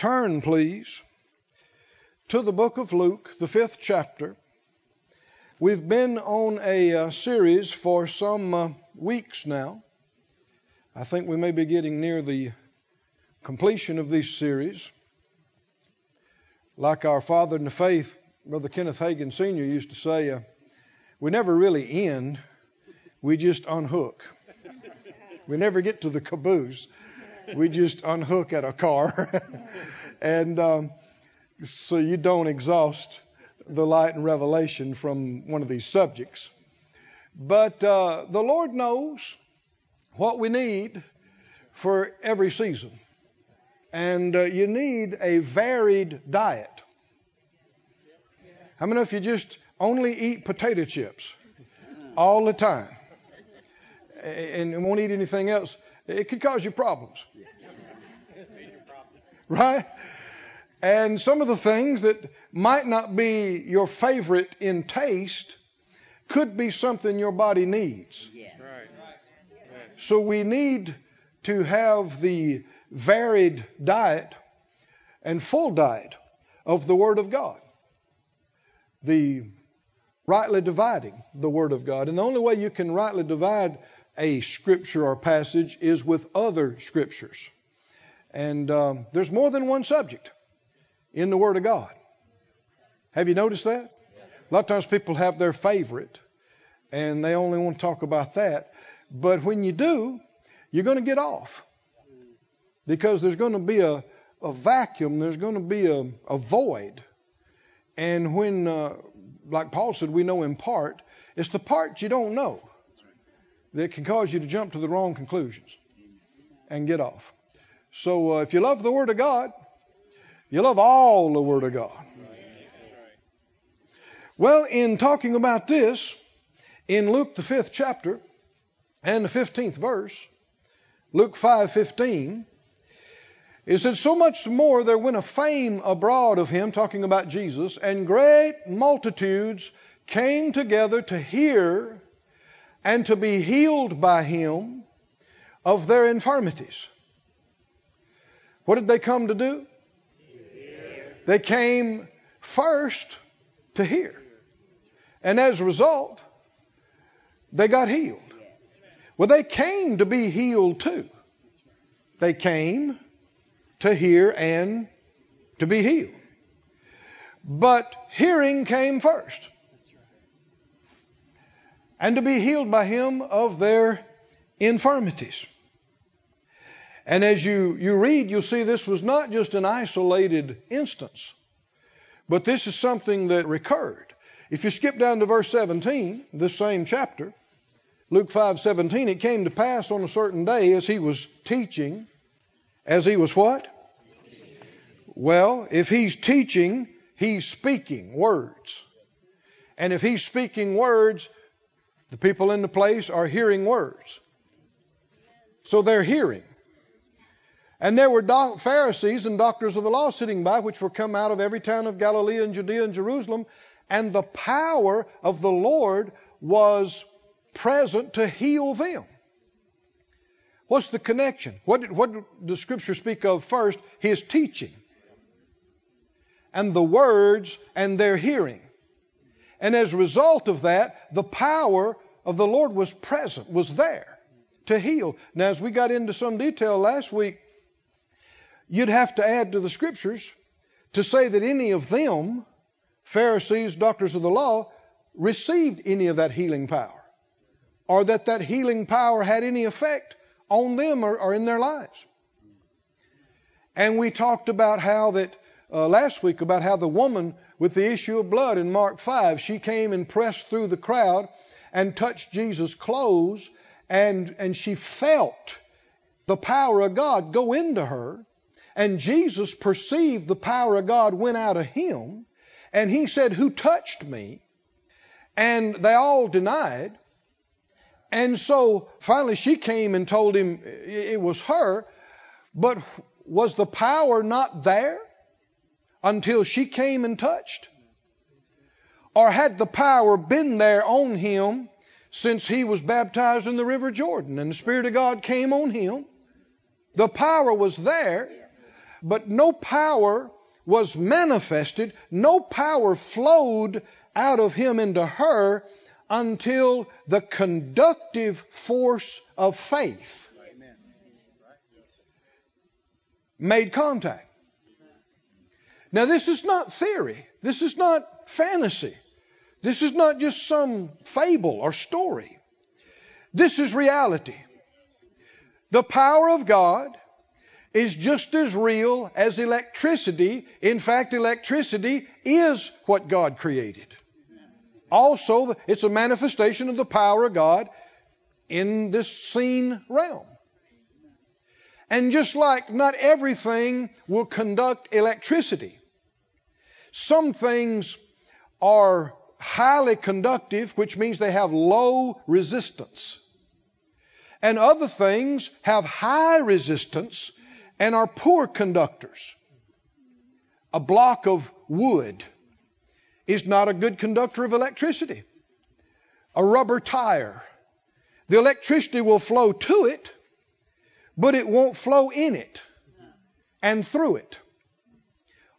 Turn, please, to the book of Luke, the fifth chapter. We've been on a uh, series for some uh, weeks now. I think we may be getting near the completion of this series. Like our father in the faith, Brother Kenneth Hagin Sr. used to say, uh, we never really end, we just unhook. We never get to the caboose. We just unhook at a car. and um, so you don't exhaust the light and revelation from one of these subjects. But uh, the Lord knows what we need for every season. And uh, you need a varied diet. How many of you just only eat potato chips all the time and won't eat anything else? It could cause you problems. Right? And some of the things that might not be your favorite in taste could be something your body needs. Yes. Right. So we need to have the varied diet and full diet of the Word of God. The rightly dividing the Word of God. And the only way you can rightly divide a scripture or passage is with other scriptures. And um, there's more than one subject in the Word of God. Have you noticed that? A lot of times people have their favorite and they only want to talk about that. But when you do, you're going to get off because there's going to be a, a vacuum, there's going to be a, a void. And when, uh, like Paul said, we know in part, it's the part you don't know that can cause you to jump to the wrong conclusions and get off. So uh, if you love the Word of God, you love all the Word of God. Well, in talking about this, in Luke the fifth chapter and the fifteenth verse, Luke five fifteen, it said, So much more there went a fame abroad of him, talking about Jesus, and great multitudes came together to hear and to be healed by him of their infirmities. What did they come to do? They came first to hear. And as a result, they got healed. Well, they came to be healed too. They came to hear and to be healed. But hearing came first. And to be healed by him of their infirmities. And as you, you read, you'll see this was not just an isolated instance, but this is something that recurred. If you skip down to verse 17, this same chapter, Luke 5:17, it came to pass on a certain day as he was teaching, as he was what? Well, if he's teaching, he's speaking words. And if he's speaking words, the people in the place are hearing words. So they're hearing. And there were Pharisees and doctors of the law sitting by, which were come out of every town of Galilee and Judea and Jerusalem, and the power of the Lord was present to heal them. What's the connection? What did, what did the scripture speak of first? His teaching. And the words and their hearing. And as a result of that, the power of the Lord was present, was there to heal. Now, as we got into some detail last week, you'd have to add to the scriptures to say that any of them, Pharisees, doctors of the law, received any of that healing power, or that that healing power had any effect on them or, or in their lives. And we talked about how that uh, last week about how the woman with the issue of blood in Mark 5, she came and pressed through the crowd and touched Jesus' clothes, and, and she felt the power of God go into her. And Jesus perceived the power of God went out of him. And he said, Who touched me? And they all denied. And so finally she came and told him it was her. But was the power not there until she came and touched? Or had the power been there on him since he was baptized in the River Jordan and the Spirit of God came on him? The power was there, but no power was manifested, no power flowed out of him into her until the conductive force of faith made contact. Now, this is not theory. This is not fantasy. This is not just some fable or story. This is reality. The power of God is just as real as electricity. In fact, electricity is what God created. Also, it's a manifestation of the power of God in this seen realm. And just like not everything will conduct electricity, some things are highly conductive, which means they have low resistance. And other things have high resistance and are poor conductors. A block of wood is not a good conductor of electricity. A rubber tire, the electricity will flow to it, but it won't flow in it and through it.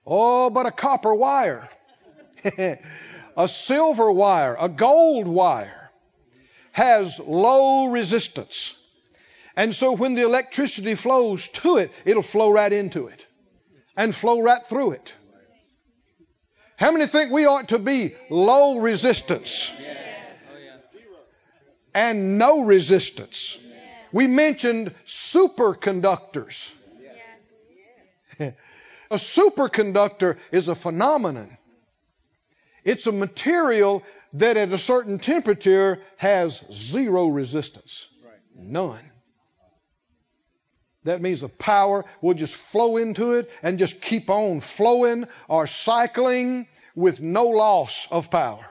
Oh, but a copper wire, a silver wire, a gold wire has low resistance. And so when the electricity flows to it, it'll flow right into it and flow right through it. How many think we ought to be low resistance and no resistance? We mentioned superconductors. A superconductor is a phenomenon. It's a material that at a certain temperature has zero resistance. None. That means the power will just flow into it and just keep on flowing or cycling with no loss of power.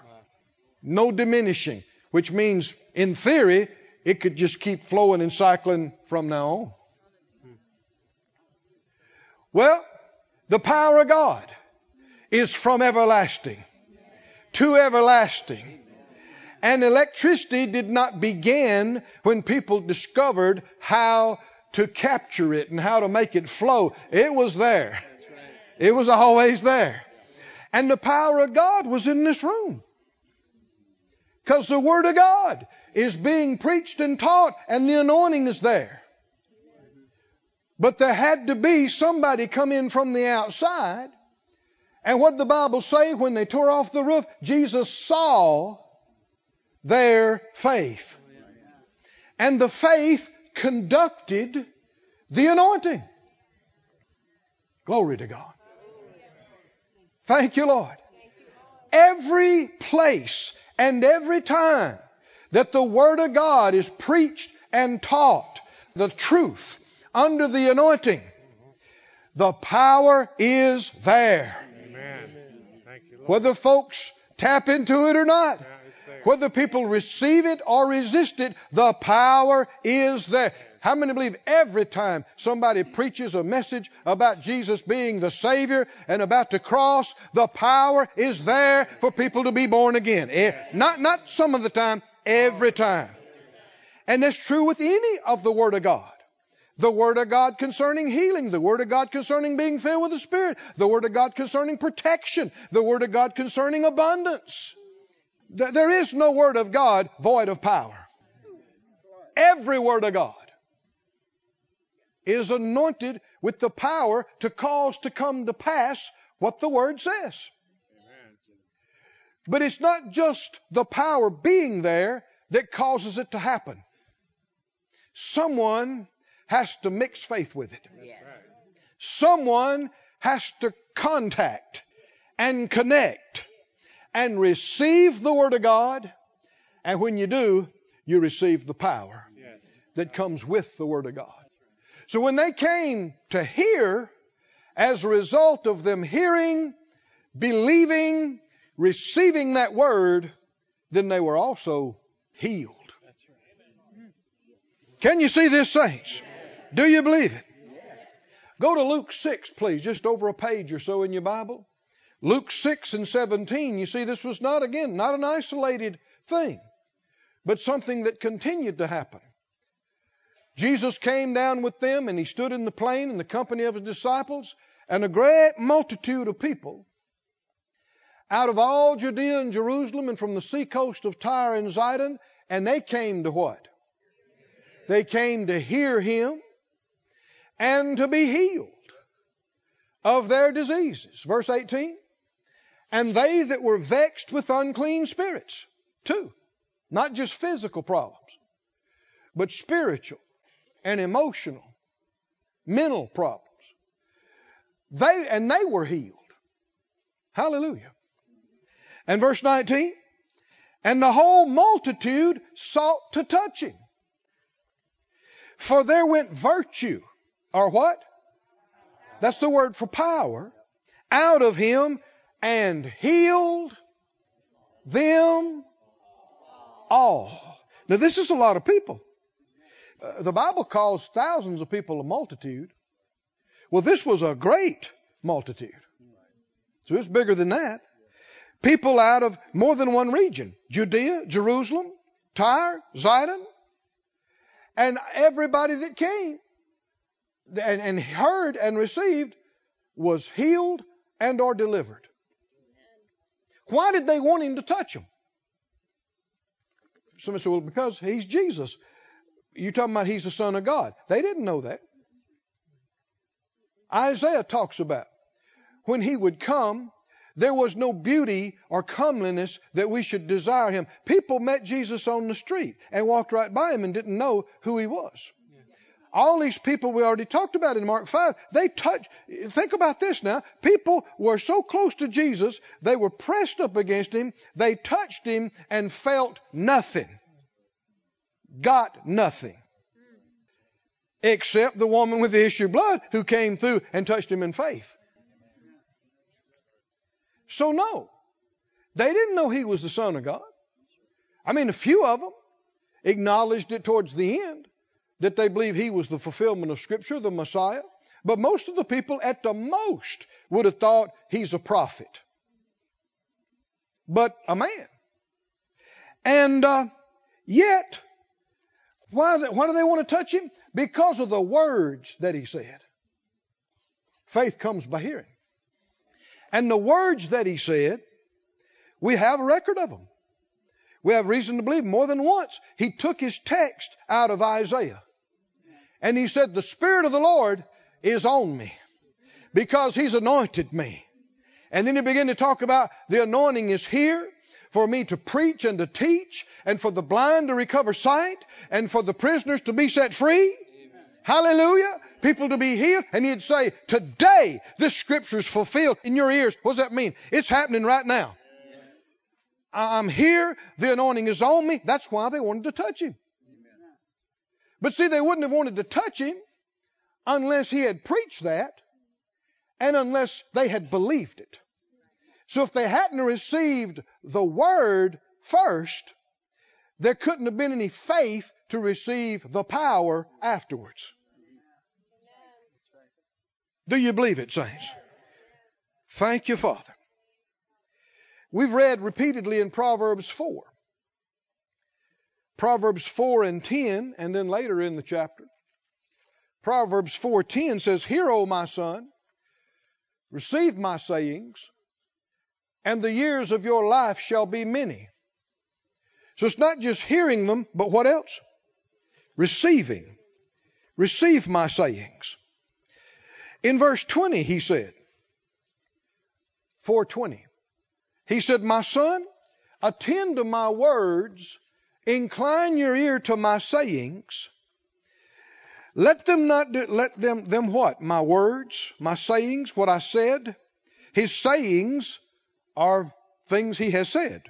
No diminishing, which means in theory it could just keep flowing and cycling from now on. Well, the power of God is from everlasting to everlasting. And electricity did not begin when people discovered how to capture it and how to make it flow. It was there. It was always there. And the power of God was in this room. Because the Word of God is being preached and taught, and the anointing is there. But there had to be somebody come in from the outside. And what the Bible say when they tore off the roof? Jesus saw their faith. And the faith conducted the anointing. Glory to God. Thank you, Lord. Every place and every time that the Word of God is preached and taught, the truth, under the anointing, the power is there. Amen. Whether folks tap into it or not, whether people receive it or resist it, the power is there. How many believe every time somebody preaches a message about Jesus being the Savior and about the cross, the power is there for people to be born again? Eh, not, not some of the time, every time. And that's true with any of the Word of God. The Word of God concerning healing, the Word of God concerning being filled with the Spirit, the Word of God concerning protection, the Word of God concerning abundance. There is no Word of God void of power. Every Word of God is anointed with the power to cause to come to pass what the Word says. But it's not just the power being there that causes it to happen. Someone has to mix faith with it. Yes. Someone has to contact and connect and receive the Word of God. And when you do, you receive the power that comes with the Word of God. So when they came to hear, as a result of them hearing, believing, receiving that Word, then they were also healed. Can you see this, saints? Do you believe it? Go to Luke 6, please, just over a page or so in your Bible. Luke 6 and 17, you see, this was not, again, not an isolated thing, but something that continued to happen. Jesus came down with them and he stood in the plain in the company of his disciples and a great multitude of people out of all Judea and Jerusalem and from the seacoast of Tyre and Zidon, and they came to what? They came to hear him and to be healed of their diseases. Verse 18. And they that were vexed with unclean spirits, too. Not just physical problems, but spiritual and emotional, mental problems. They, and they were healed. Hallelujah. And verse 19, and the whole multitude sought to touch him. For there went virtue, or what? That's the word for power, out of him and healed them all. Now, this is a lot of people. Uh, the Bible calls thousands of people a multitude. Well, this was a great multitude. So it's bigger than that. People out of more than one region Judea, Jerusalem, Tyre, Zidon, and everybody that came and, and heard and received was healed and or delivered. Why did they want him to touch them? Somebody said, well, because he's Jesus. You're talking about he's the Son of God. They didn't know that. Isaiah talks about when he would come, there was no beauty or comeliness that we should desire him. People met Jesus on the street and walked right by him and didn't know who he was. All these people we already talked about in Mark 5, they touched, think about this now. People were so close to Jesus, they were pressed up against him, they touched him and felt nothing. Got nothing. Except the woman with the issue of blood who came through and touched him in faith. So, no, they didn't know he was the Son of God. I mean, a few of them acknowledged it towards the end that they believe he was the fulfillment of Scripture, the Messiah. But most of the people, at the most, would have thought he's a prophet. But a man. And uh, yet, why, why do they want to touch him? Because of the words that he said. Faith comes by hearing. And the words that he said, we have a record of them. We have reason to believe more than once. He took his text out of Isaiah. And he said, The Spirit of the Lord is on me because he's anointed me. And then he began to talk about the anointing is here for me to preach and to teach and for the blind to recover sight and for the prisoners to be set free. Amen. Hallelujah. People to be healed. And he'd say, today this scripture is fulfilled in your ears. What does that mean? It's happening right now. I'm here. The anointing is on me. That's why they wanted to touch him. But see, they wouldn't have wanted to touch him unless he had preached that and unless they had believed it. So if they hadn't received the word first, there couldn't have been any faith to receive the power afterwards. Do you believe it, saints? Thank you, Father. We've read repeatedly in Proverbs 4 Proverbs 4 and 10, and then later in the chapter. Proverbs 4:10 says, "Hear, O my son, receive my sayings, and the years of your life shall be many." So it's not just hearing them, but what else? Receiving. Receive my sayings. In verse 20 he said, 420. He said, "My son, attend to my words Incline your ear to my sayings. Let them not do, let them, them what? My words, my sayings, what I said. His sayings are things he has said.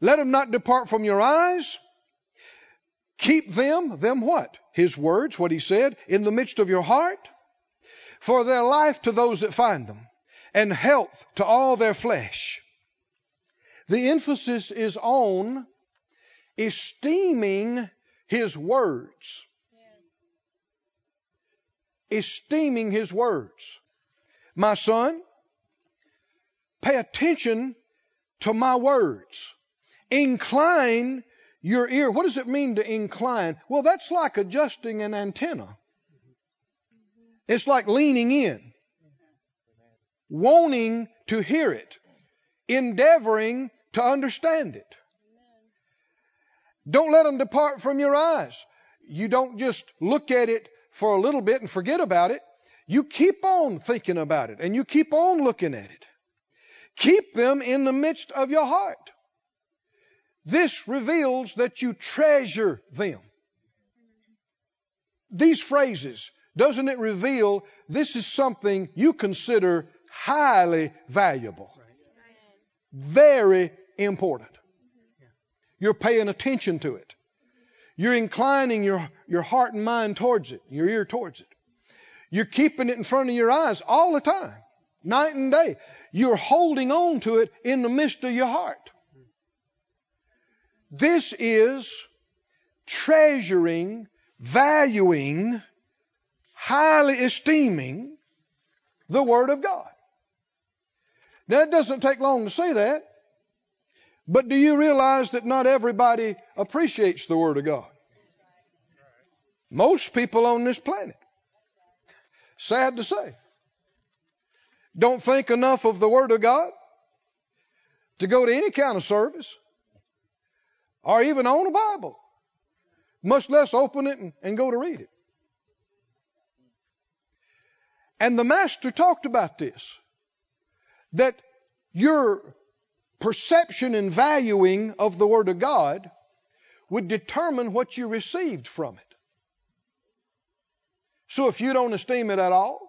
Let them not depart from your eyes. Keep them, them what? His words, what he said, in the midst of your heart. For their life to those that find them, and health to all their flesh. The emphasis is on esteeming his words. Esteeming his words. My son, pay attention to my words. Incline your ear. What does it mean to incline? Well, that's like adjusting an antenna. It's like leaning in, wanting to hear it, endeavoring to understand it. Don't let them depart from your eyes. You don't just look at it for a little bit and forget about it. You keep on thinking about it and you keep on looking at it. Keep them in the midst of your heart. This reveals that you treasure them. These phrases, doesn't it reveal this is something you consider highly valuable? Very important. You're paying attention to it. You're inclining your, your heart and mind towards it, your ear towards it. You're keeping it in front of your eyes all the time, night and day. You're holding on to it in the midst of your heart. This is treasuring, valuing, highly esteeming the Word of God. Now, it doesn't take long to see that. But do you realize that not everybody appreciates the Word of God? Most people on this planet. Sad to say. Don't think enough of the Word of God to go to any kind of service or even own a Bible, much less open it and, and go to read it. And the Master talked about this that your perception and valuing of the Word of God would determine what you received from it. So if you don't esteem it at all,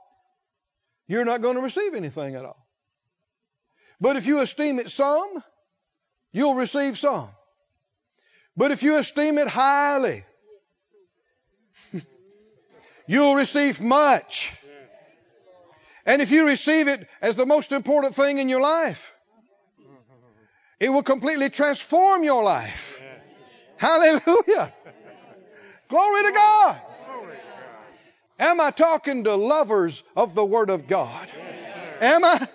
you're not going to receive anything at all. But if you esteem it some, you'll receive some. But if you esteem it highly, you'll receive much. And if you receive it as the most important thing in your life, it will completely transform your life. Hallelujah. Glory to God. Am I talking to lovers of the Word of God? Am I?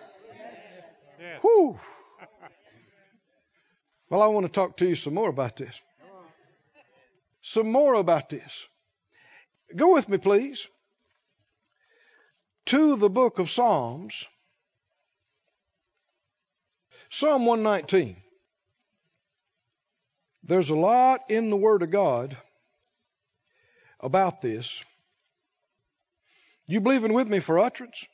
Whew. Well, I want to talk to you some more about this. Some more about this. Go with me, please, to the book of Psalms. Psalm 119. There's a lot in the Word of God about this. You believing with me for utterance?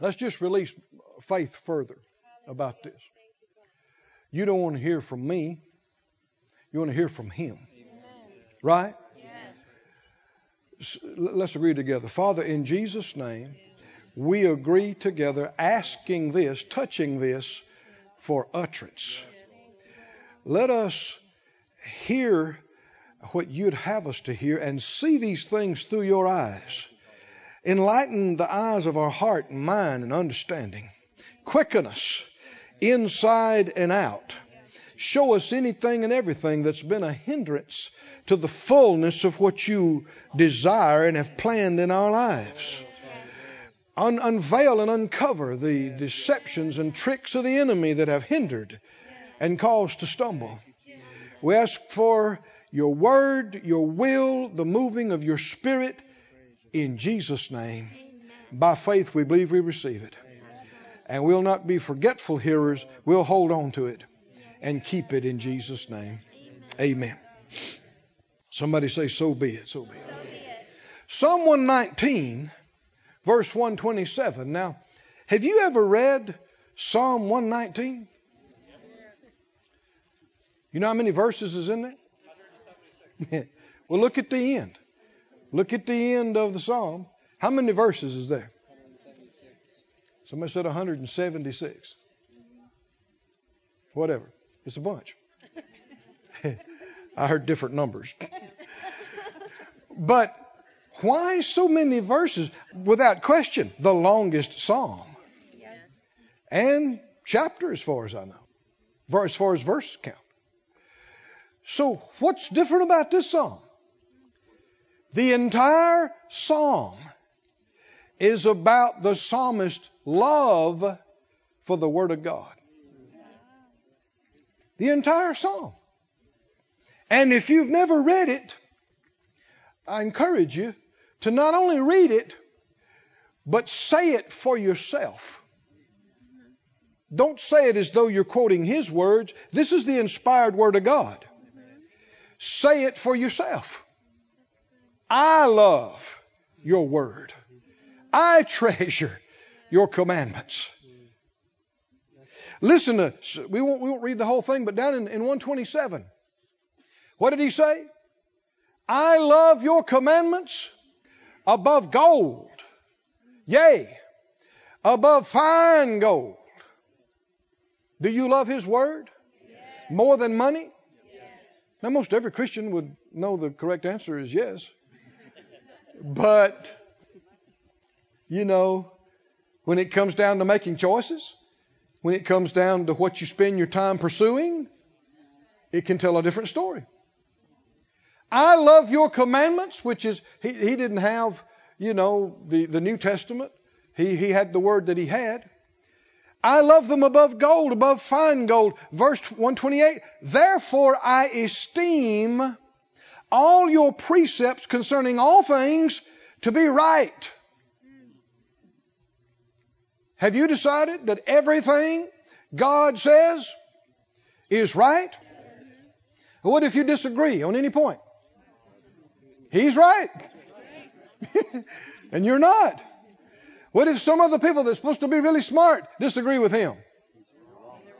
Let's just release faith further about this. You don't want to hear from me. You want to hear from Him. Right? Let's agree together. Father, in Jesus' name, we agree together asking this, touching this for utterance. Let us hear what you'd have us to hear and see these things through your eyes. Enlighten the eyes of our heart and mind and understanding. Quicken us inside and out. Show us anything and everything that's been a hindrance to the fullness of what you desire and have planned in our lives. Un- unveil and uncover the deceptions and tricks of the enemy that have hindered and caused to stumble. We ask for your word, your will, the moving of your spirit in Jesus' name. By faith, we believe we receive it. And we'll not be forgetful hearers, we'll hold on to it and keep it in Jesus' name. Amen. Somebody say, So be it, so be it. Psalm 119 verse 127. Now, have you ever read Psalm 119? You know how many verses is in there? well, look at the end. Look at the end of the psalm. How many verses is there? Somebody said 176. Whatever. It's a bunch. I heard different numbers. but why so many verses? Without question, the longest psalm. And chapter, as far as I know, as far as verse count. So, what's different about this psalm? The entire psalm is about the psalmist's love for the Word of God. The entire psalm. And if you've never read it, I encourage you to not only read it, but say it for yourself. Don't say it as though you're quoting His words. This is the inspired Word of God. Say it for yourself. I love your Word. I treasure your commandments. Listen to, we won't, we won't read the whole thing, but down in, in 127, what did he say? I love your commandments above gold, yea, above fine gold. Do you love his word more than money? Now, most every Christian would know the correct answer is yes. But, you know, when it comes down to making choices, when it comes down to what you spend your time pursuing, it can tell a different story. I love your commandments, which is, he, he didn't have, you know, the, the New Testament. He, he had the word that he had. I love them above gold, above fine gold. Verse 128 Therefore I esteem all your precepts concerning all things to be right. Have you decided that everything God says is right? What if you disagree on any point? He's right. and you're not. What if some other people that's supposed to be really smart disagree with him?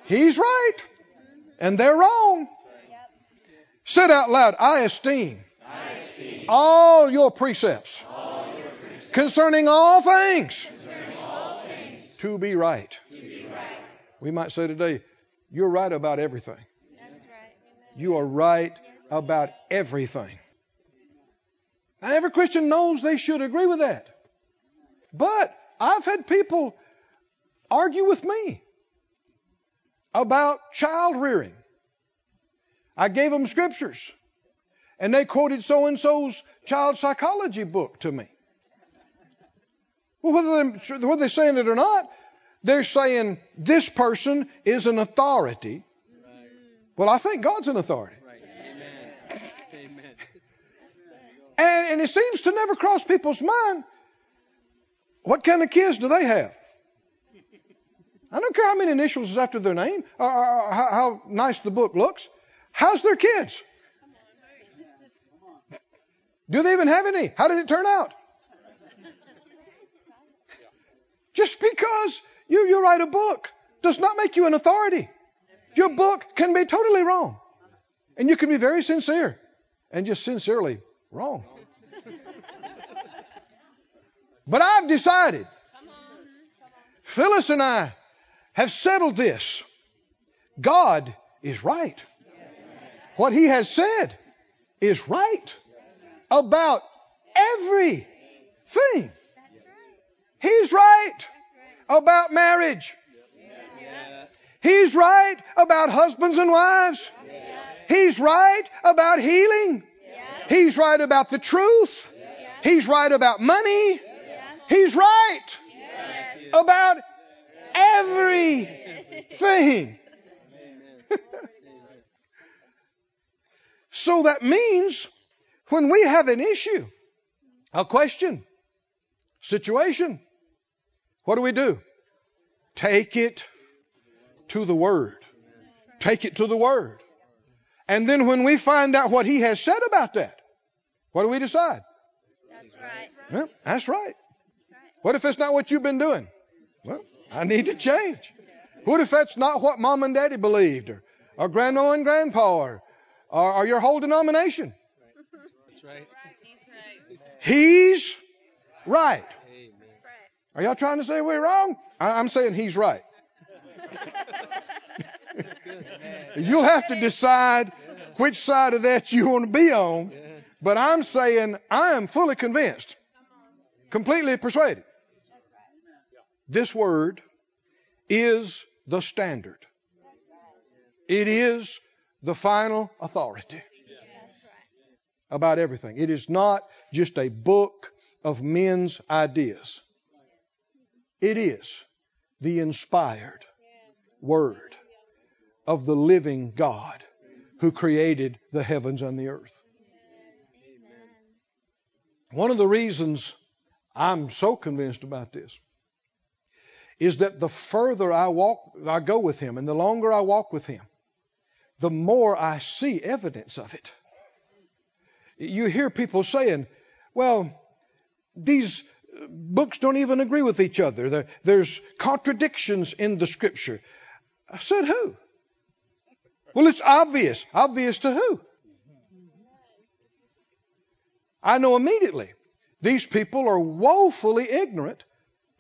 He's right. And they're wrong. Said out loud, I esteem, I esteem all, your precepts, all your precepts concerning all things to be right. To be right. We might say today, you're right about everything. That's right. You are right about everything. Now, every Christian knows they should agree with that. But I've had people argue with me about child rearing. I gave them scriptures, and they quoted so and so's child psychology book to me. Well, whether, they, whether they're saying it or not, they're saying this person is an authority. Well, I think God's an authority. And, and it seems to never cross people's mind what kind of kids do they have? I don't care how many initials is after their name or, how, how nice the book looks. How's their kids? Do they even have any? How did it turn out? Just because you, you write a book does not make you an authority. Your book can be totally wrong. And you can be very sincere and just sincerely wrong. But I've decided, Phyllis and I have settled this. God is right. What He has said is right about everything. He's right about marriage. He's right about husbands and wives. He's right about healing. He's right about the truth. He's right about money. He's right about everything. so that means when we have an issue, a question, situation, what do we do? Take it to the Word. Take it to the Word. And then when we find out what He has said about that, what do we decide? That's right. Well, that's right. What if it's not what you've been doing? Well, I need to change. What if that's not what mom and daddy believed, or, or grandma and grandpa, or, or, or your whole denomination? That's right. He's right. Are y'all trying to say we're wrong? I, am saying he's right. You'll have to decide which side of that you want to be on. But I'm saying I am fully convinced, completely persuaded. This word is the standard. It is the final authority about everything. It is not just a book of men's ideas. It is the inspired word of the living God who created the heavens and the earth. One of the reasons I'm so convinced about this is that the further I walk, I go with Him, and the longer I walk with Him, the more I see evidence of it. You hear people saying, well, these books don't even agree with each other. There, there's contradictions in the scripture. I said, who? Well, it's obvious. Obvious to who? I know immediately these people are woefully ignorant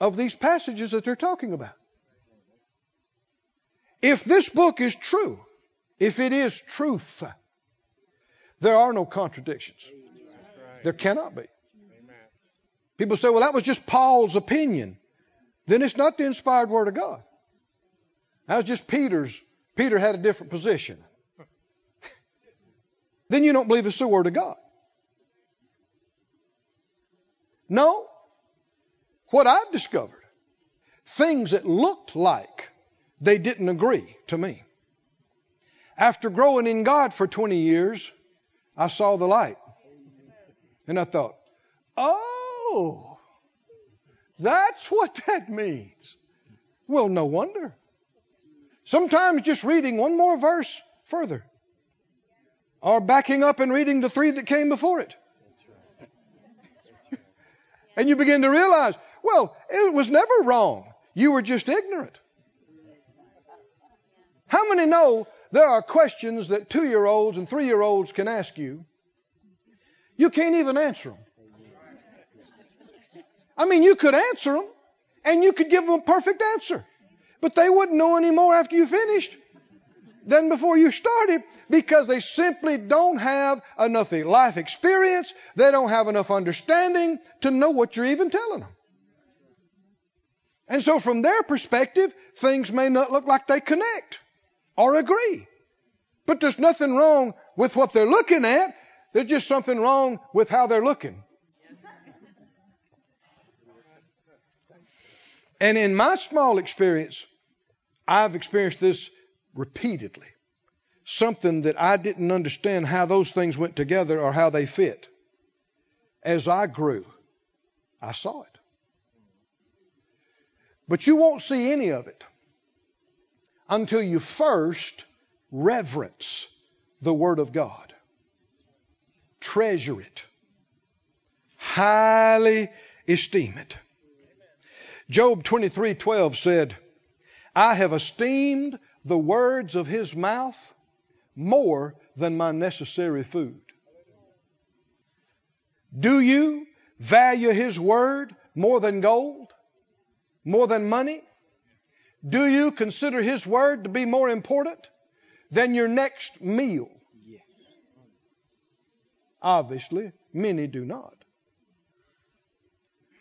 of these passages that they're talking about. If this book is true, if it is truth, there are no contradictions. There cannot be. People say, well, that was just Paul's opinion. Then it's not the inspired word of God. That was just Peter's. Peter had a different position. then you don't believe it's the word of God. No. What I've discovered, things that looked like they didn't agree to me. After growing in God for 20 years, I saw the light. And I thought, oh, that's what that means. Well, no wonder. Sometimes just reading one more verse further, or backing up and reading the three that came before it. and you begin to realize, well, it was never wrong. You were just ignorant. How many know there are questions that two year olds and three year olds can ask you? You can't even answer them. I mean, you could answer them and you could give them a perfect answer, but they wouldn't know any more after you finished than before you started because they simply don't have enough life experience. They don't have enough understanding to know what you're even telling them. And so, from their perspective, things may not look like they connect or agree. But there's nothing wrong with what they're looking at. There's just something wrong with how they're looking. And in my small experience, I've experienced this repeatedly. Something that I didn't understand how those things went together or how they fit. As I grew, I saw it. But you won't see any of it until you first reverence the Word of God. Treasure it. Highly esteem it. Job 23:12 said, "I have esteemed the words of his mouth more than my necessary food." Do you value his word more than gold? More than money? Do you consider his word to be more important than your next meal? Obviously, many do not.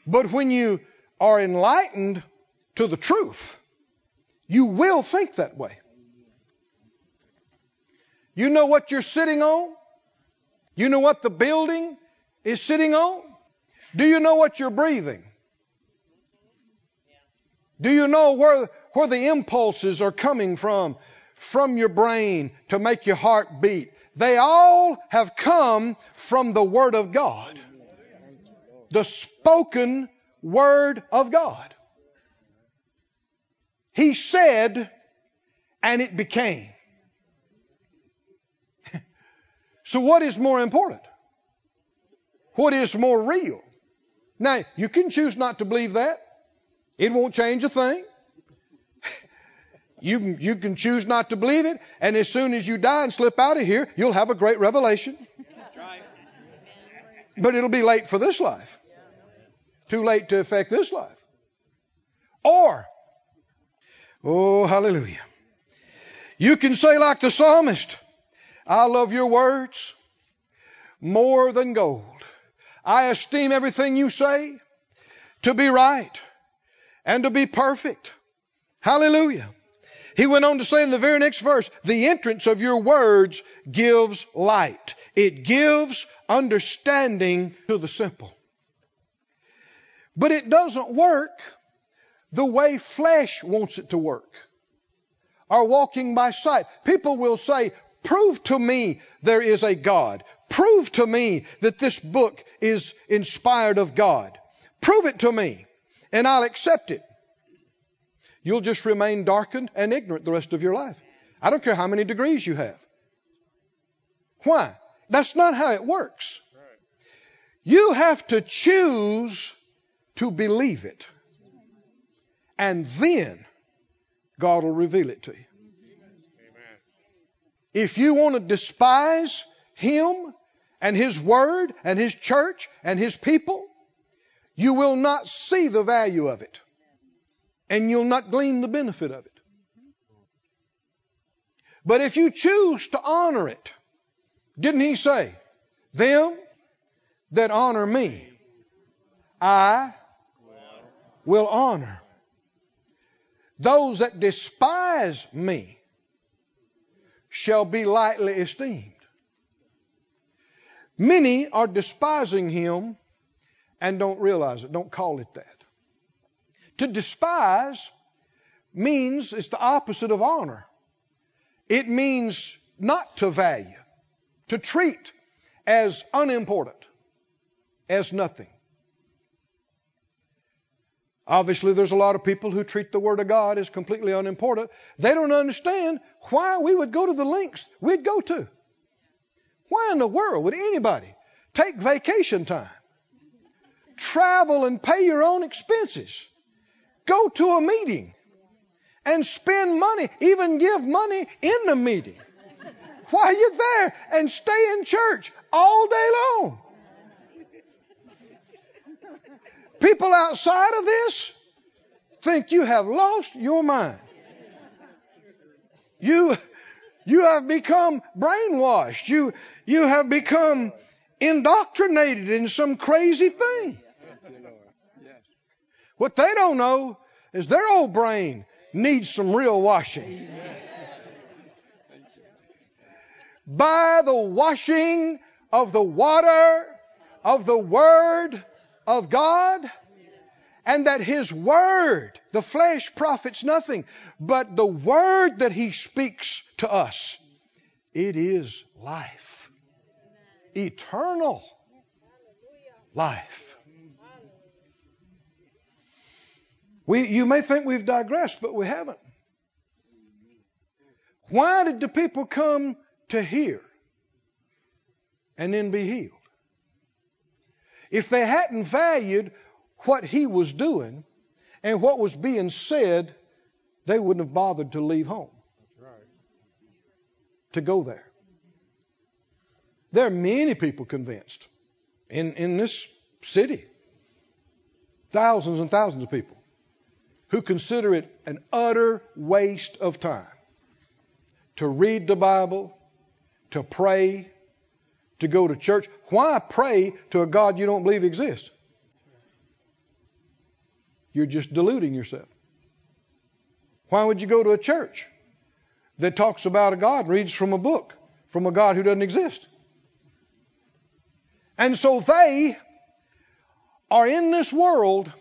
But when you are enlightened to the truth, you will think that way. You know what you're sitting on? You know what the building is sitting on? Do you know what you're breathing? Do you know where, where the impulses are coming from, from your brain to make your heart beat? They all have come from the Word of God. The spoken Word of God. He said, and it became. so, what is more important? What is more real? Now, you can choose not to believe that. It won't change a thing. You, you can choose not to believe it, and as soon as you die and slip out of here, you'll have a great revelation. But it'll be late for this life. Too late to affect this life. Or, oh, hallelujah. You can say, like the psalmist, I love your words more than gold. I esteem everything you say to be right and to be perfect. Hallelujah. He went on to say in the very next verse, the entrance of your words gives light. It gives understanding to the simple. But it doesn't work the way flesh wants it to work. are walking by sight. People will say, Prove to me there is a God. Prove to me that this book is inspired of God. Prove it to me, and I'll accept it. You'll just remain darkened and ignorant the rest of your life. I don't care how many degrees you have. Why? That's not how it works. You have to choose to believe it. And then God will reveal it to you. If you want to despise Him and His Word and His church and His people, you will not see the value of it. And you'll not glean the benefit of it. But if you choose to honor it, didn't He say, them that honor me, I will honor. Those that despise me shall be lightly esteemed. Many are despising him and don't realize it, don't call it that. To despise means it's the opposite of honor. It means not to value, to treat as unimportant, as nothing. Obviously, there's a lot of people who treat the Word of God as completely unimportant. They don't understand why we would go to the lengths we'd go to. Why in the world would anybody take vacation time, travel and pay your own expenses, go to a meeting, and spend money, even give money in the meeting while you're there and stay in church all day long? People outside of this think you have lost your mind. You, you have become brainwashed. You, you have become indoctrinated in some crazy thing. What they don't know is their old brain needs some real washing. By the washing of the water of the Word of God and that His Word, the flesh profits nothing, but the Word that He speaks to us, it is life. Eternal life. We, you may think we've digressed, but we haven't. Why did the people come to hear and then be healed? If they hadn't valued what he was doing and what was being said, they wouldn't have bothered to leave home. To go there. There are many people convinced in, in this city, thousands and thousands of people, who consider it an utter waste of time to read the Bible, to pray, to go to church. Why pray to a God you don't believe exists? You're just deluding yourself. Why would you go to a church that talks about a God, reads from a book, from a God who doesn't exist? And so they are in this world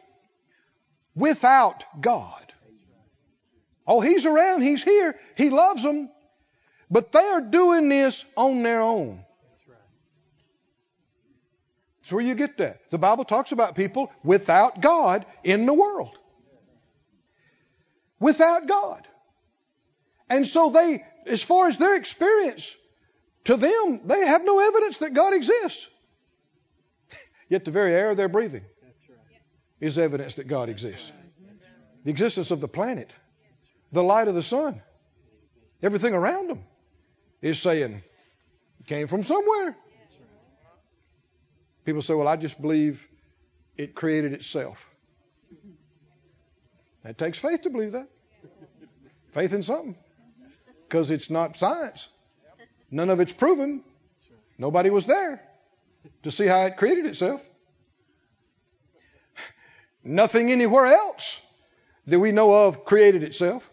without God. Oh, He's around, He's here, He loves them, but they are doing this on their own. That's where you get that. The Bible talks about people without God in the world. Without God. And so they, as far as their experience, to them, they have no evidence that God exists. Yet the very air they're breathing is evidence that God exists. The existence of the planet, the light of the sun, everything around them is saying, came from somewhere. People say, well, I just believe it created itself. It takes faith to believe that. Faith in something. Because it's not science. None of it's proven. Nobody was there to see how it created itself. Nothing anywhere else that we know of created itself.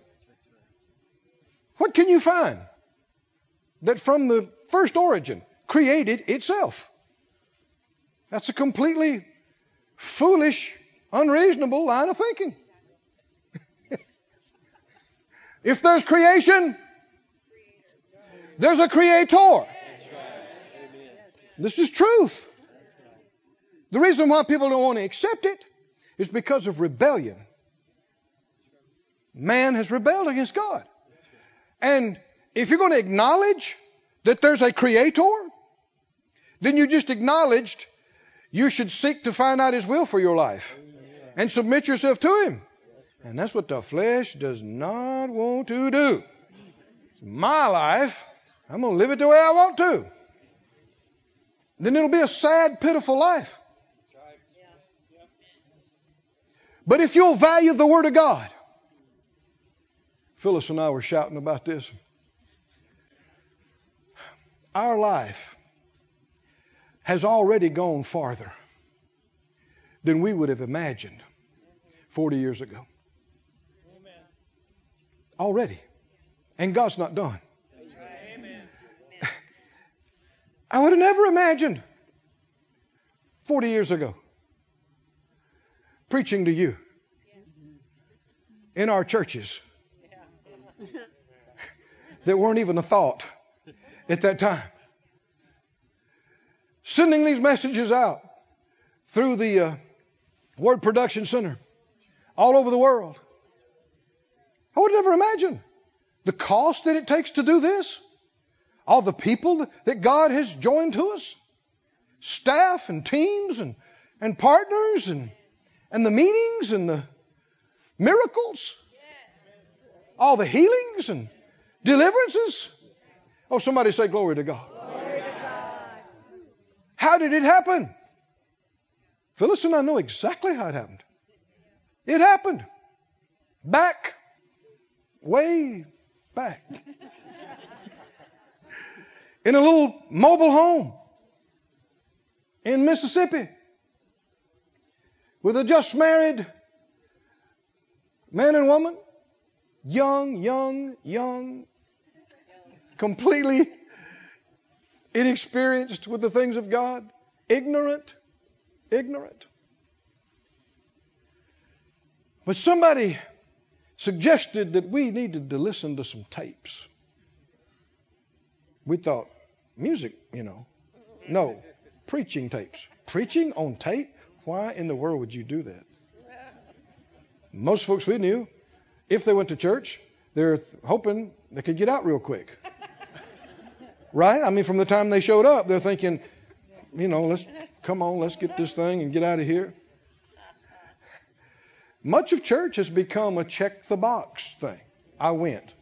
What can you find that from the first origin created itself? That's a completely foolish, unreasonable line of thinking. if there's creation, There's a creator. This is truth. The reason why people don't want to accept it is because of rebellion. Man has rebelled against God. And if you're going to acknowledge that there's a creator, then you just acknowledged you should seek to find out his will for your life and submit yourself to him. And that's what the flesh does not want to do. It's my life. I'm going to live it the way I want to. Then it'll be a sad, pitiful life. But if you'll value the Word of God, Phyllis and I were shouting about this. Our life has already gone farther than we would have imagined 40 years ago. Already. And God's not done. I would have never imagined 40 years ago preaching to you in our churches that weren't even a thought at that time. Sending these messages out through the uh, Word Production Center all over the world. I would never imagine the cost that it takes to do this. All the people that God has joined to us, staff and teams and, and partners and, and the meetings and the miracles, all the healings and deliverances. Oh, somebody say glory to God. Glory to God. How did it happen? Phyllis and I know exactly how it happened. It happened. Back, way back, in a little mobile home in Mississippi with a just married man and woman, young, young, young, completely inexperienced with the things of God, ignorant, ignorant. But somebody suggested that we needed to listen to some tapes. We thought, music, you know. No, preaching tapes. Preaching on tape? Why in the world would you do that? Most folks we knew, if they went to church, they're hoping they could get out real quick. Right? I mean, from the time they showed up, they're thinking, you know, let's come on, let's get this thing and get out of here. Much of church has become a check the box thing. I went.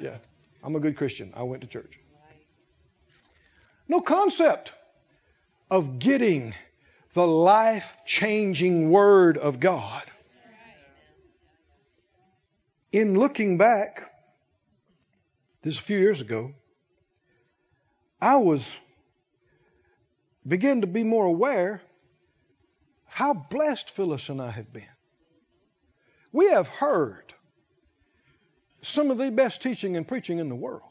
Yeah, I'm a good Christian. I went to church. No concept of getting the life changing Word of God. In looking back, this is a few years ago, I was began to be more aware of how blessed Phyllis and I have been. We have heard some of the best teaching and preaching in the world.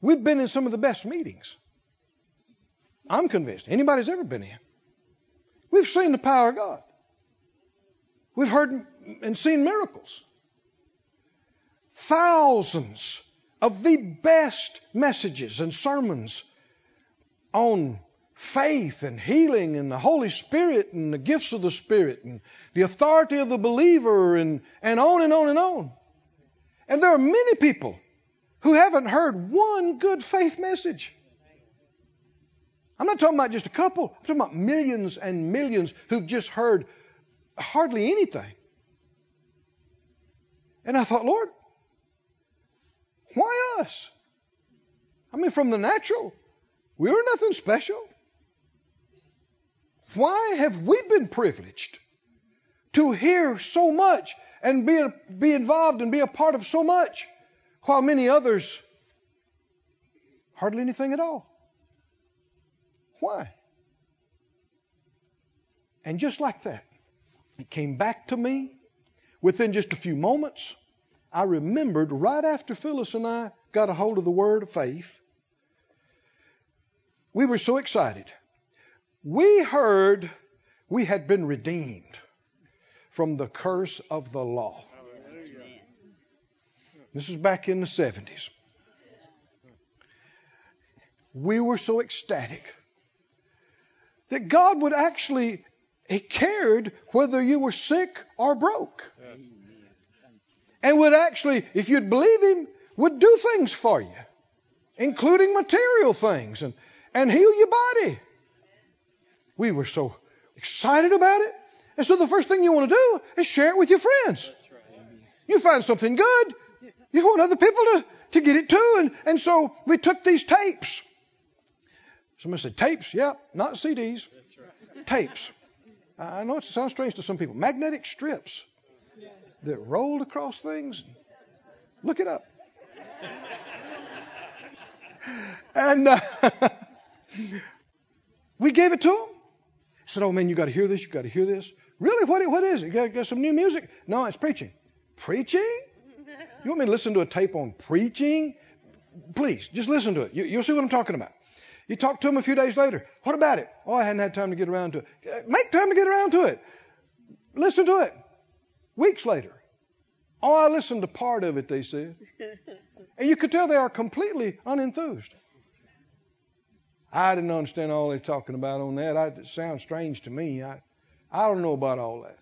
We've been in some of the best meetings. I'm convinced. Anybody's ever been in. We've seen the power of God. We've heard and seen miracles. Thousands of the best messages and sermons on faith and healing and the Holy Spirit and the gifts of the Spirit and the authority of the believer and, and on and on and on. And there are many people who haven't heard one good faith message. I'm not talking about just a couple, I'm talking about millions and millions who've just heard hardly anything. And I thought, Lord, why us? I mean, from the natural, we were nothing special. Why have we been privileged to hear so much and be, be involved and be a part of so much, while many others hardly anything at all? Why? And just like that, it came back to me within just a few moments. I remembered right after Phyllis and I got a hold of the word of faith, we were so excited. We heard we had been redeemed from the curse of the law. This is back in the 70s. we were so ecstatic that God would actually, He cared whether you were sick or broke. And would actually, if you'd believe Him, would do things for you, including material things, and, and heal your body. We were so excited about it. And so the first thing you want to do is share it with your friends. You find something good, you want other people to, to get it too. And, and so we took these tapes. Somebody said, tapes? Yeah, not CDs. Tapes. I know it sounds strange to some people. Magnetic strips that rolled across things. Look it up. and uh, we gave it to them. said, "Oh man, you got to hear this. You got to hear this." Really? What? What is it? You got, got some new music? No, it's preaching. Preaching? You want me to listen to a tape on preaching? Please, just listen to it. You, will see what I'm talking about. You talk to him a few days later. What about it? Oh, I hadn't had time to get around to it. Make time to get around to it. Listen to it. Weeks later. Oh, I listened to part of it, they said. And you could tell they are completely unenthused. I didn't understand all they're talking about on that. I, it sounds strange to me. I, I don't know about all that.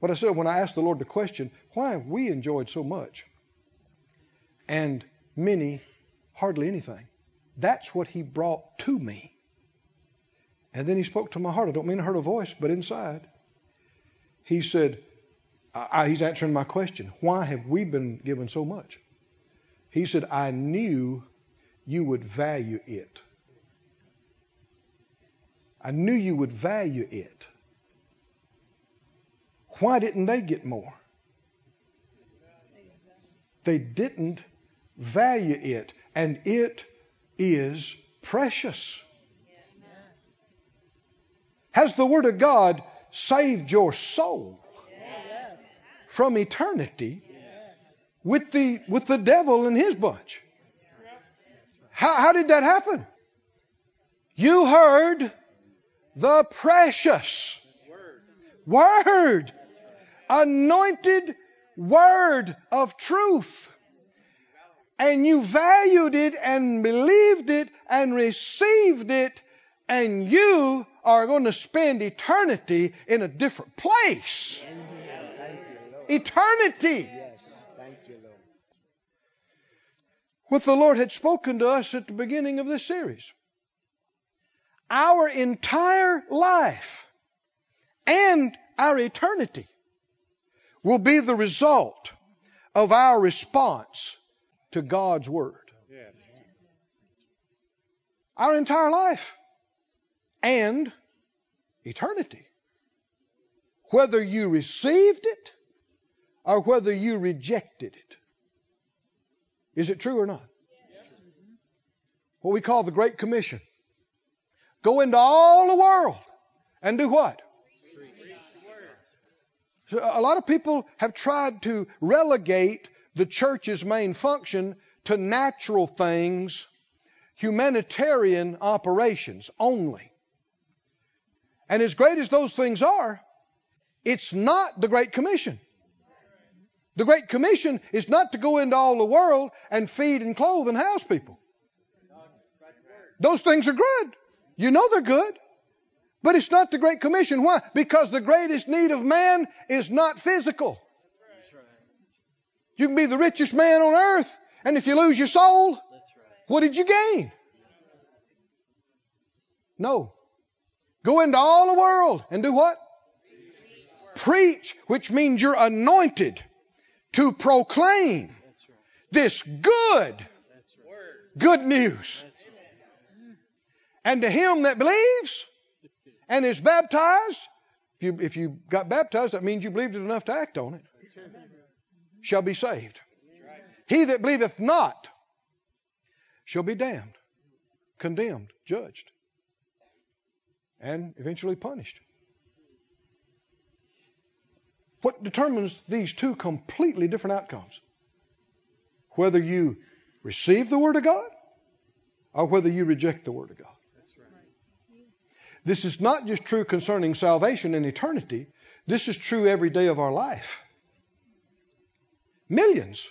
But I said, when I asked the Lord the question, why have we enjoyed so much? And many, hardly anything. That's what He brought to me. And then He spoke to my heart. I don't mean I heard a voice, but inside. He said, I, He's answering my question. Why have we been given so much? He said, I knew you would value it. I knew you would value it. Why didn't they get more? They didn't value it, and it is precious. Has the Word of God saved your soul from eternity with the, with the devil and his bunch? How, how did that happen? You heard the precious word anointed word of truth. And you valued it and believed it and received it, and you are going to spend eternity in a different place. Eternity. What the Lord had spoken to us at the beginning of this series. Our entire life and our eternity will be the result of our response to God's Word. Our entire life and eternity. Whether you received it or whether you rejected it. Is it true or not? What we call the Great Commission. Go into all the world and do what? A lot of people have tried to relegate the church's main function to natural things, humanitarian operations only. And as great as those things are, it's not the Great Commission. The Great Commission is not to go into all the world and feed and clothe and house people. Those things are good. You know they're good. But it's not the Great Commission. Why? Because the greatest need of man is not physical. You can be the richest man on earth, and if you lose your soul, what did you gain? No. Go into all the world and do what? Preach, which means you're anointed to proclaim this good, good news. And to him that believes, and is baptized, if you, if you got baptized, that means you believed it enough to act on it, shall be saved. He that believeth not shall be damned, condemned, judged, and eventually punished. What determines these two completely different outcomes? Whether you receive the Word of God or whether you reject the Word of God. Right. This is not just true concerning salvation and eternity, this is true every day of our life. Millions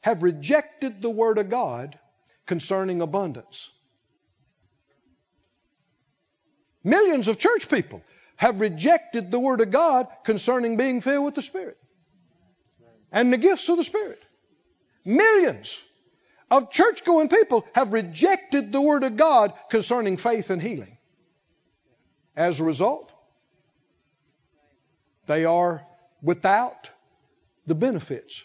have rejected the Word of God concerning abundance. Millions of church people have rejected the Word of God concerning being filled with the Spirit and the gifts of the Spirit. Millions of church going people have rejected the Word of God concerning faith and healing. As a result, they are without the benefits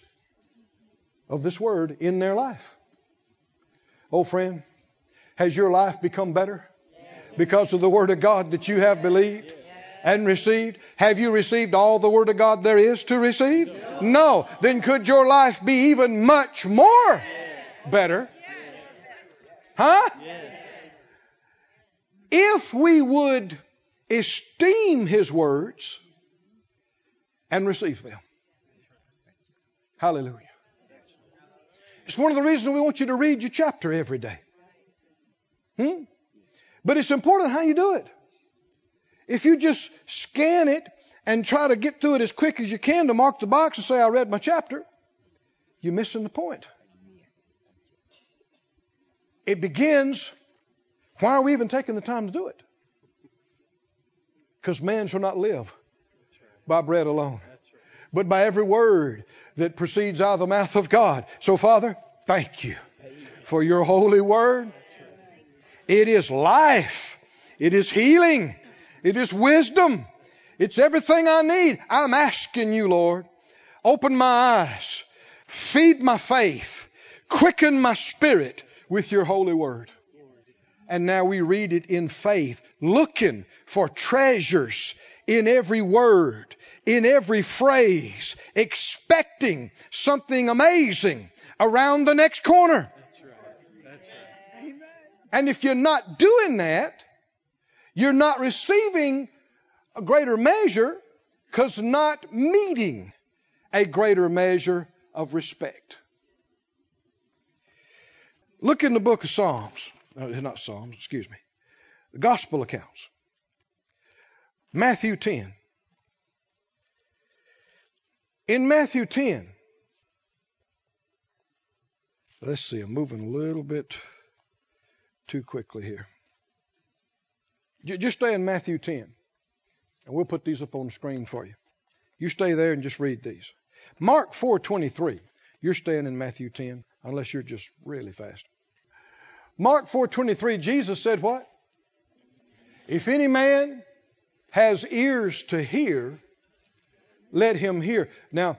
of this Word in their life. Oh, friend, has your life become better because of the Word of God that you have believed? and received? Have you received all the Word of God there is to receive? No. Then could your life be even much more better? Huh? If we would esteem His words and receive them. Hallelujah. It's one of the reasons we want you to read your chapter every day. Hmm? But it's important how you do it. If you just scan it and try to get through it as quick as you can to mark the box and say, I read my chapter, you're missing the point. It begins, why are we even taking the time to do it? Because man shall not live by bread alone, but by every word that proceeds out of the mouth of God. So, Father, thank you for your holy word. It is life, it is healing, it is wisdom, it's everything I need. I'm asking you, Lord, open my eyes, feed my faith, quicken my spirit with your holy word. And now we read it in faith, looking for treasures in every word, in every phrase, expecting something amazing around the next corner. That's right. That's right. And if you're not doing that, you're not receiving a greater measure because not meeting a greater measure of respect. Look in the book of Psalms. No, not Psalms, excuse me. The gospel accounts. Matthew 10. In Matthew 10, let's see, I'm moving a little bit too quickly here. Just stay in Matthew 10, and we'll put these up on the screen for you. You stay there and just read these. Mark 4:23. You're staying in Matthew 10 unless you're just really fast. Mark 4:23 Jesus said what? If any man has ears to hear, let him hear. Now,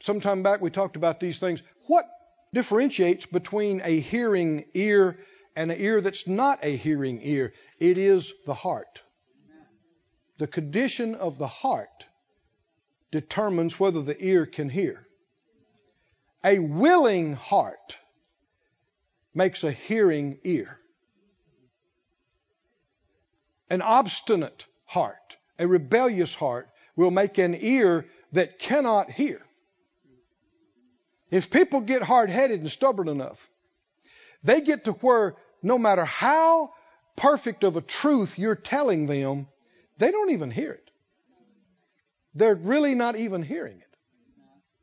sometime back we talked about these things. What differentiates between a hearing ear and an ear that's not a hearing ear? It is the heart. The condition of the heart determines whether the ear can hear. A willing heart makes a hearing ear. An obstinate heart, a rebellious heart, will make an ear that cannot hear. If people get hard headed and stubborn enough, they get to where no matter how perfect of a truth you're telling them, they don't even hear it. They're really not even hearing it.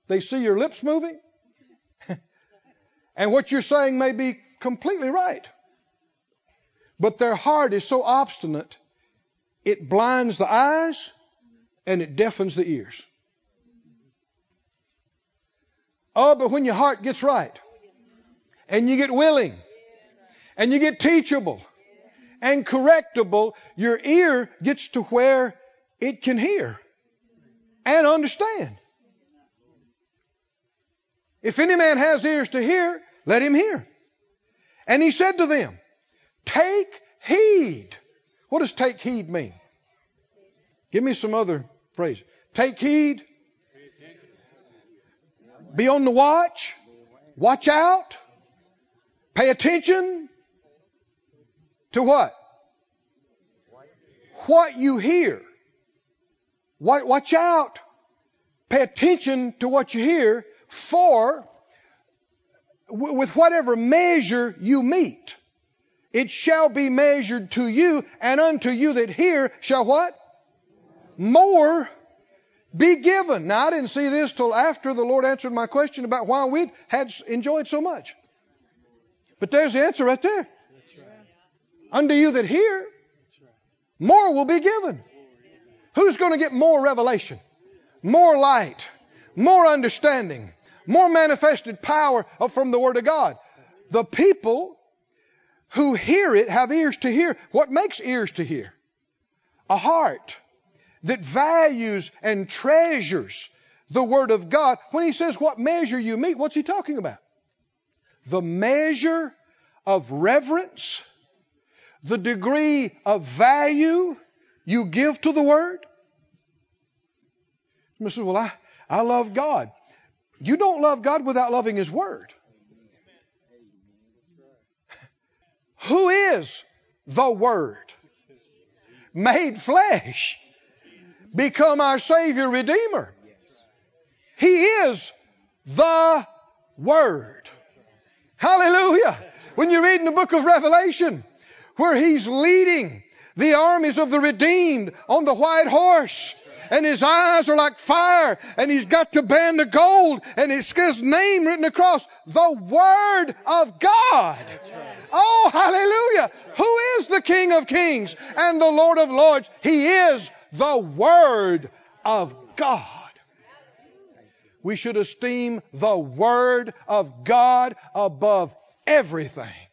They see your lips moving, and what you're saying may be completely right. But their heart is so obstinate it blinds the eyes and it deafens the ears. Oh, but when your heart gets right and you get willing and you get teachable and correctable, your ear gets to where it can hear and understand. If any man has ears to hear, let him hear. And he said to them, Take heed what does take heed mean? Give me some other phrase. Take heed. Be on the watch. Watch out. Pay attention to what? What you hear. Watch out. Pay attention to what you hear, for with whatever measure you meet, it shall be measured to you, and unto you that hear shall what? More be given. Now, I didn't see this till after the Lord answered my question about why we had enjoyed so much. But there's the answer right there. Unto you that hear, more will be given. Who's going to get more revelation, more light, more understanding, more manifested power from the Word of God? The people who hear it have ears to hear. What makes ears to hear? A heart that values and treasures the Word of God. When he says what measure you meet, what's he talking about? The measure of reverence, the degree of value you give to the Word. You say, well, I, I love God. You don't love God without loving His Word. Who is the Word? Made flesh. Become our Savior, Redeemer. He is the Word. Hallelujah. When you read in the book of Revelation, where He's leading the armies of the redeemed on the white horse, and his eyes are like fire, and he's got the band of gold, and it's his name written across the Word of God. Oh, hallelujah. Who is the King of Kings and the Lord of Lords? He is the Word of God. We should esteem the Word of God above everything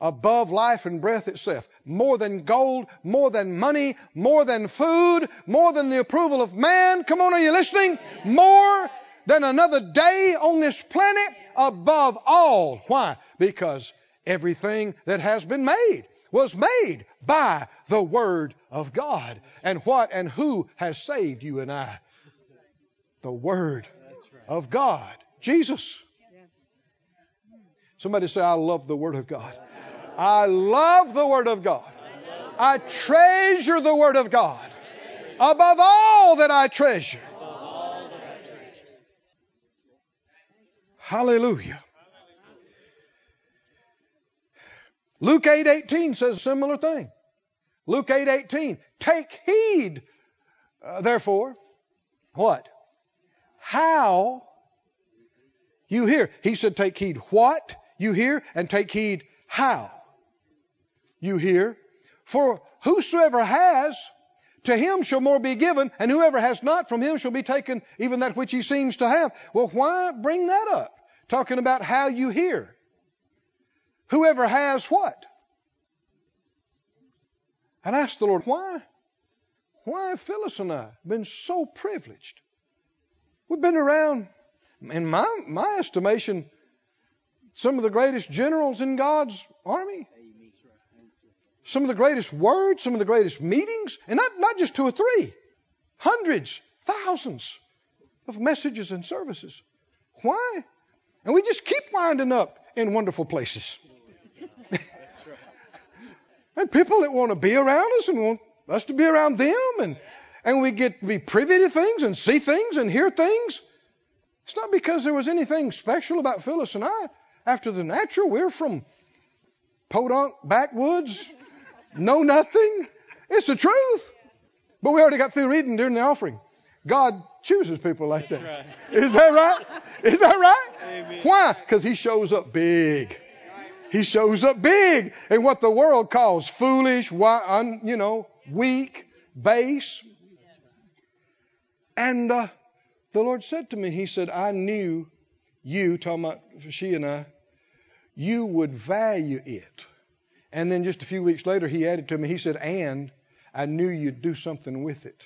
above life and breath itself. More than gold, more than money, more than food, more than the approval of man. Come on, are you listening? More than another day on this planet, above all. Why? Because everything that has been made was made by the Word of God. And what and who has saved you and I? The Word of God. Jesus. Somebody say, I love the Word of God. I love the Word of God. I treasure the Word of God above all that I treasure. Hallelujah. Luke 8:18 says a similar thing. Luke 8:18, take heed uh, therefore what? How you hear. He said take heed what you hear and take heed how you hear. For whosoever has, to him shall more be given, and whoever has not, from him shall be taken even that which he seems to have. Well, why bring that up? Talking about how you hear. Whoever has what? And ask the Lord, why? Why have Phyllis and I been so privileged? We've been around, in my, my estimation, some of the greatest generals in God's army some of the greatest words, some of the greatest meetings, and not, not just two or three, hundreds, thousands of messages and services. Why? And we just keep winding up in wonderful places. and people that want to be around us and want us to be around them, and, and we get to be privy to things and see things and hear things. It's not because there was anything special about Phyllis and I. After the natural, we're from podunk backwoods, know nothing. It's the truth. But we already got through reading during the offering. God chooses people like that. Right. Is that right? Is that right? Amen. Why? Because He shows up big. He shows up big in what the world calls foolish, you know, weak, base. And uh, the Lord said to me, He said, I knew you, talking about she and I, you would value it. And then just a few weeks later, he added to me, he said, And I knew you'd do something with it.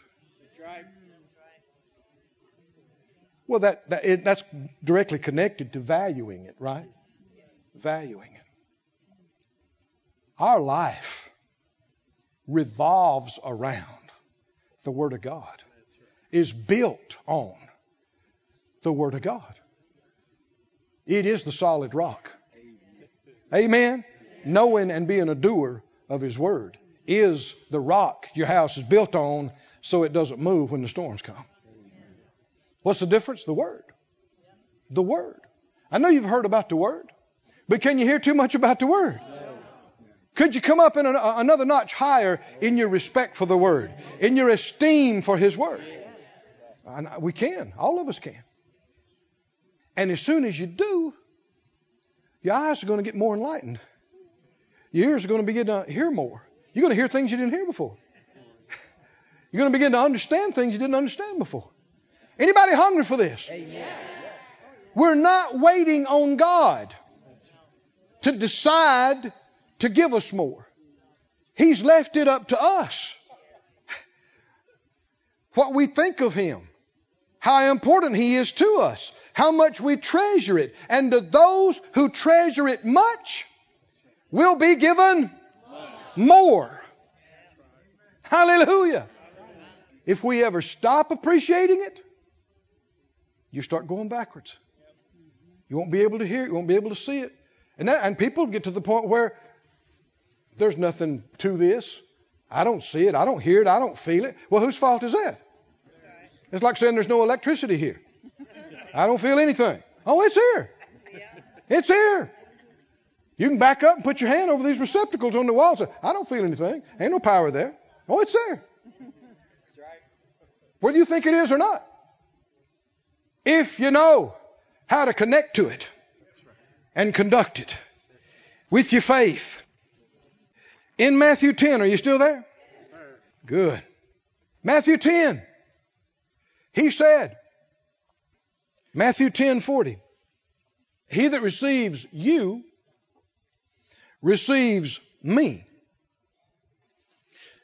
Well, that, that it, that's directly connected to valuing it, right? Valuing it. Our life revolves around the Word of God, is built on the Word of God. It is the solid rock. Amen knowing and being a doer of His Word is the rock your house is built on so it doesn't move when the storms come. What's the difference? The Word. The Word. I know you've heard about the Word, but can you hear too much about the Word? Could you come up in an, another notch higher in your respect for the Word, in your esteem for His Word? We can. All of us can. And as soon as you do, Your eyes are going to get more enlightened. Your ears are going to begin to hear more. You're going to hear things you didn't hear before. You're going to begin to understand things you didn't understand before. Anybody hungry for this? Amen. We're not waiting on God to decide to give us more. He's left it up to us. What we think of Him, how important He is to us, how much we treasure it. And to those who treasure it much will be given more. Hallelujah. If we ever stop appreciating it, you start going backwards. You won't be able to hear it, you won't be able to see it. And, that, and people get to the point where there's nothing to this. I don't see it, I don't hear it, I don't feel it. Well, whose fault is that? It's like saying there's no electricity here. I don't feel anything. Oh, it's here. It's here. You can back up and put your hand over these receptacles on the wall and say, I don't feel anything. Ain't no power there. Oh, it's there. Whether you think it is or not. If you know how to connect to it and conduct it with your faith. In Matthew 10, are you still there? Good. Matthew 10. He said, Matthew 10 40, He that receives you receives me.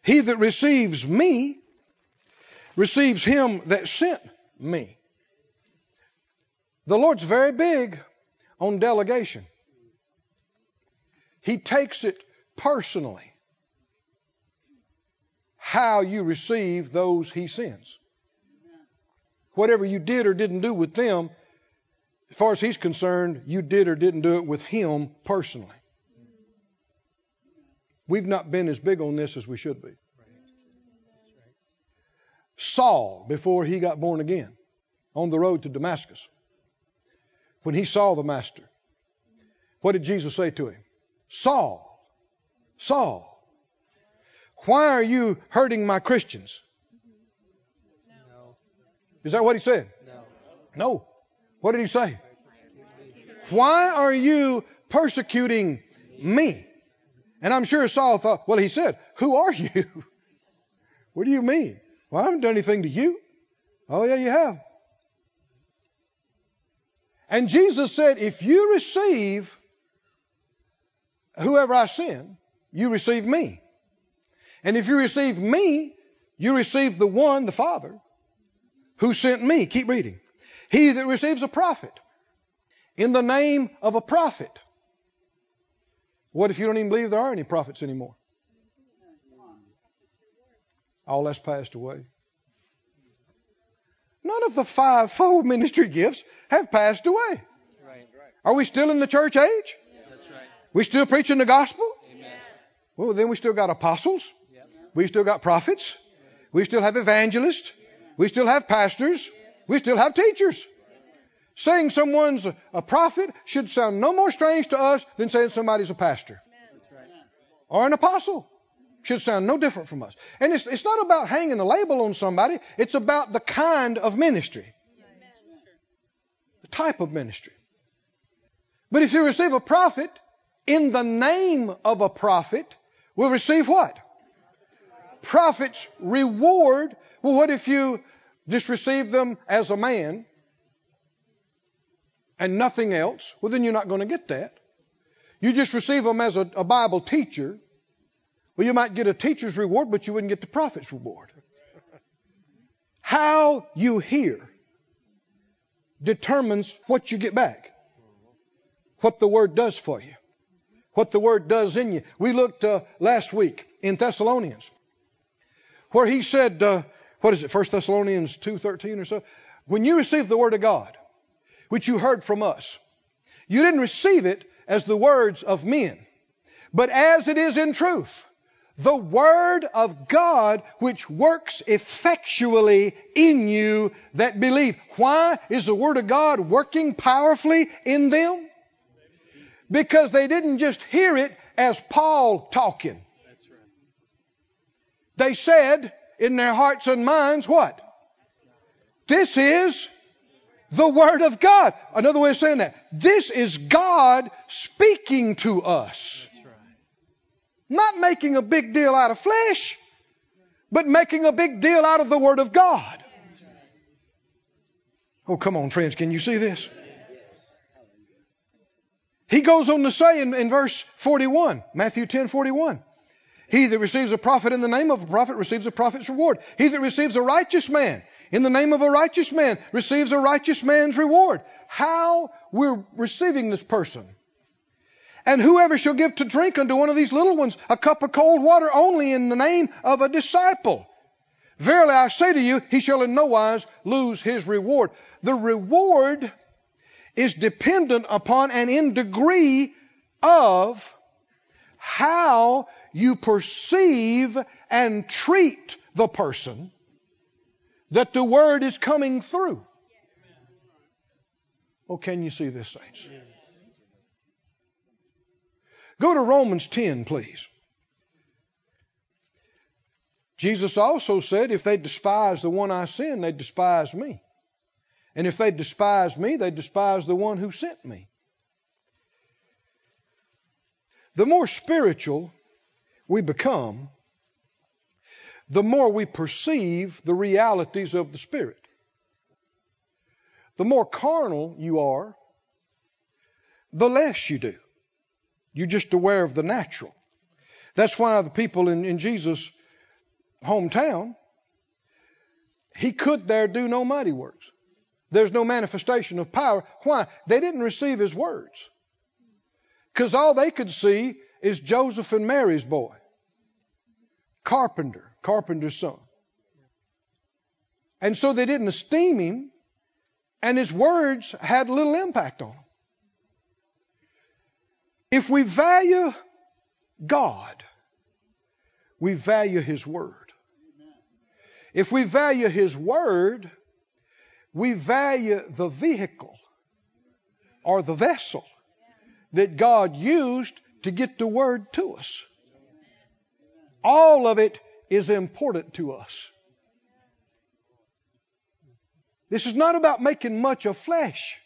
He that receives me receives him that sent me. The Lord's very big on delegation. He takes it personally how you receive those He sends. Whatever you did or didn't do with them, as far as He's concerned, you did or didn't do it with Him personally. We've not been as big on this as we should be. Saul, before he got born again, on the road to Damascus, when he saw the Master, what did Jesus say to him? Saul, Saul, why are you hurting my Christians? Is that what he said? No. No. What did he say? Why are you persecuting me? And I'm sure Saul thought, well, he said, Who are you? what do you mean? Well, I haven't done anything to you. Oh, yeah, you have. And Jesus said, If you receive whoever I send, you receive me. And if you receive me, you receive the one, the Father, who sent me. Keep reading. He that receives a prophet in the name of a prophet what if you don't even believe there are any prophets anymore? All that's passed away. None of the fivefold ministry gifts have passed away. Are we still in the church age? We still preaching the gospel? Well, then we still got apostles. We still got prophets. We still have evangelists. We still have pastors. We still have teachers. Saying someone's a prophet should sound no more strange to us than saying somebody's a pastor or an apostle. Should sound no different from us. And it's, it's not about hanging a label on somebody, it's about the kind of ministry, the type of ministry. But if you receive a prophet in the name of a prophet, will receive what? Prophet's reward. Well, what if you just receive them as a man and nothing else, well, then you're not going to get that. You just receive them as a, a Bible teacher. Well, you might get a teacher's reward, but you wouldn't get the prophet's reward. How you hear determines what you get back, what the word does for you, what the word does in you. We looked uh, last week in Thessalonians, where he said, uh, "What is it? First Thessalonians two thirteen or so." When you receive the word of God, which you heard from us. You didn't receive it as the words of men, but as it is in truth. The Word of God which works effectually in you that believe. Why is the Word of God working powerfully in them? Because they didn't just hear it as Paul talking. They said in their hearts and minds, what? This is The Word of God. Another way of saying that. This is God speaking to us. Not making a big deal out of flesh, but making a big deal out of the Word of God. Oh, come on, friends, can you see this? He goes on to say in, in verse 41, Matthew 10 41, He that receives a prophet in the name of a prophet receives a prophet's reward. He that receives a righteous man in the name of a righteous man receives a righteous man's reward. How we're receiving this person. And whoever shall give to drink unto one of these little ones a cup of cold water only in the name of a disciple. Verily I say to you, he shall in no wise lose his reward. The reward is dependent upon and in degree of how you perceive and treat the person that the word is coming through. Oh, can you see this, saints? Go to Romans 10, please. Jesus also said, if they despise the one I send, they despise me. And if they despise me, they despise the one who sent me. The more spiritual we become, the more we perceive the realities of the Spirit. The more carnal you are, the less you do. You're just aware of the natural. That's why the people in, in Jesus' hometown, he could there do no mighty works. There's no manifestation of power. Why? They didn't receive his words. Because all they could see is Joseph and Mary's boy. Carpenter, carpenter's son. And so they didn't esteem him, and his words had little impact on them. If we value God, we value his word. If we value his word, we value the vehicle or the vessel that God used to get the word to us. All of it is important to us. This is not about making much of flesh.